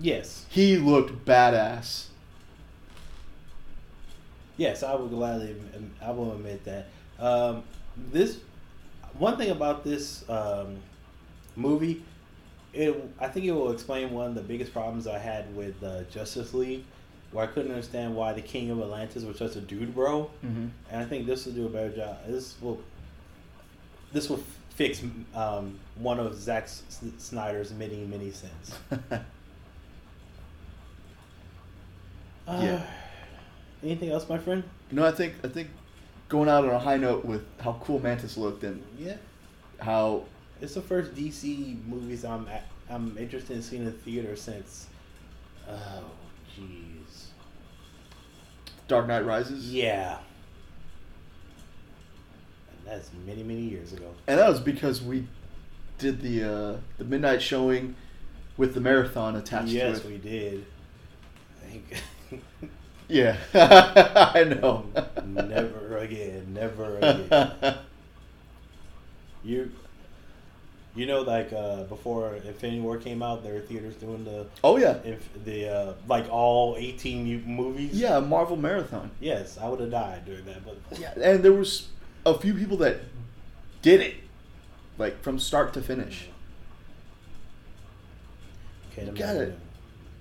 Yes. He looked badass. Yes, I will gladly. I will admit that. Um, this one thing about this um, movie, it I think it will explain one of the biggest problems I had with uh, Justice League, where I couldn't understand why the King of Atlantis was such a dude bro, Mm-hmm. and I think this will do a better job. This will this will fix um, one of Zack Snyder's many many sins. Uh, Yeah. Anything else, my friend? no, I think I think going out on a high note with how cool Mantis looked and Yeah. how It's the first DC movies I'm at, I'm interested in seeing in the theater since. Oh, jeez. Dark Knight Rises. Yeah. And that's many many years ago. And that was because we did the uh, the midnight showing with the marathon attached yes, to it. we did. I think. Yeah, I know. never again. Never again. You. You know, like uh, before Infinity War came out, there were theaters doing the oh yeah, if the uh, like all eighteen movies. yeah, Marvel marathon. Yes, I would have died during that, but Yeah, and there was a few people that did it, like from start to finish. Okay, Got it.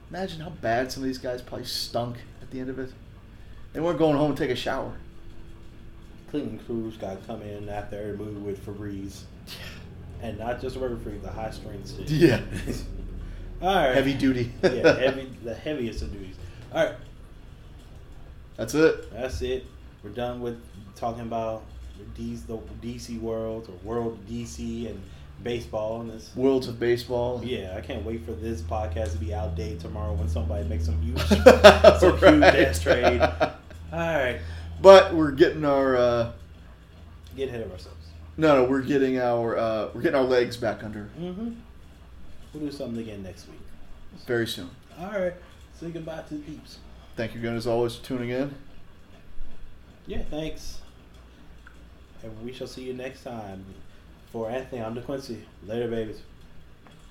Imagine how bad some of these guys probably stunk at the end of it. They weren't going home and take a shower. Clinton Cruz got to come in after every movie with Febreze, and not just rubber Febreze, the high strength shit. Yeah. All right. Heavy duty. yeah, heavy. The heaviest of duties. All right, That's it. that's it. We're done with talking about these the DC world or world DC and baseball and this. Worlds of baseball. Yeah, I can't wait for this podcast to be outdated tomorrow when somebody makes some huge, some huge ass trade. All right, But we're getting our uh, get ahead of ourselves. No, no, we're getting our uh, we're getting our legs back under Mm-hmm. We'll do something again next week. very soon. All right. Say goodbye to the peeps. Thank you again as always for tuning in. Yeah, thanks. And we shall see you next time. For Anthony, I'm DeQuincy. Later, babies.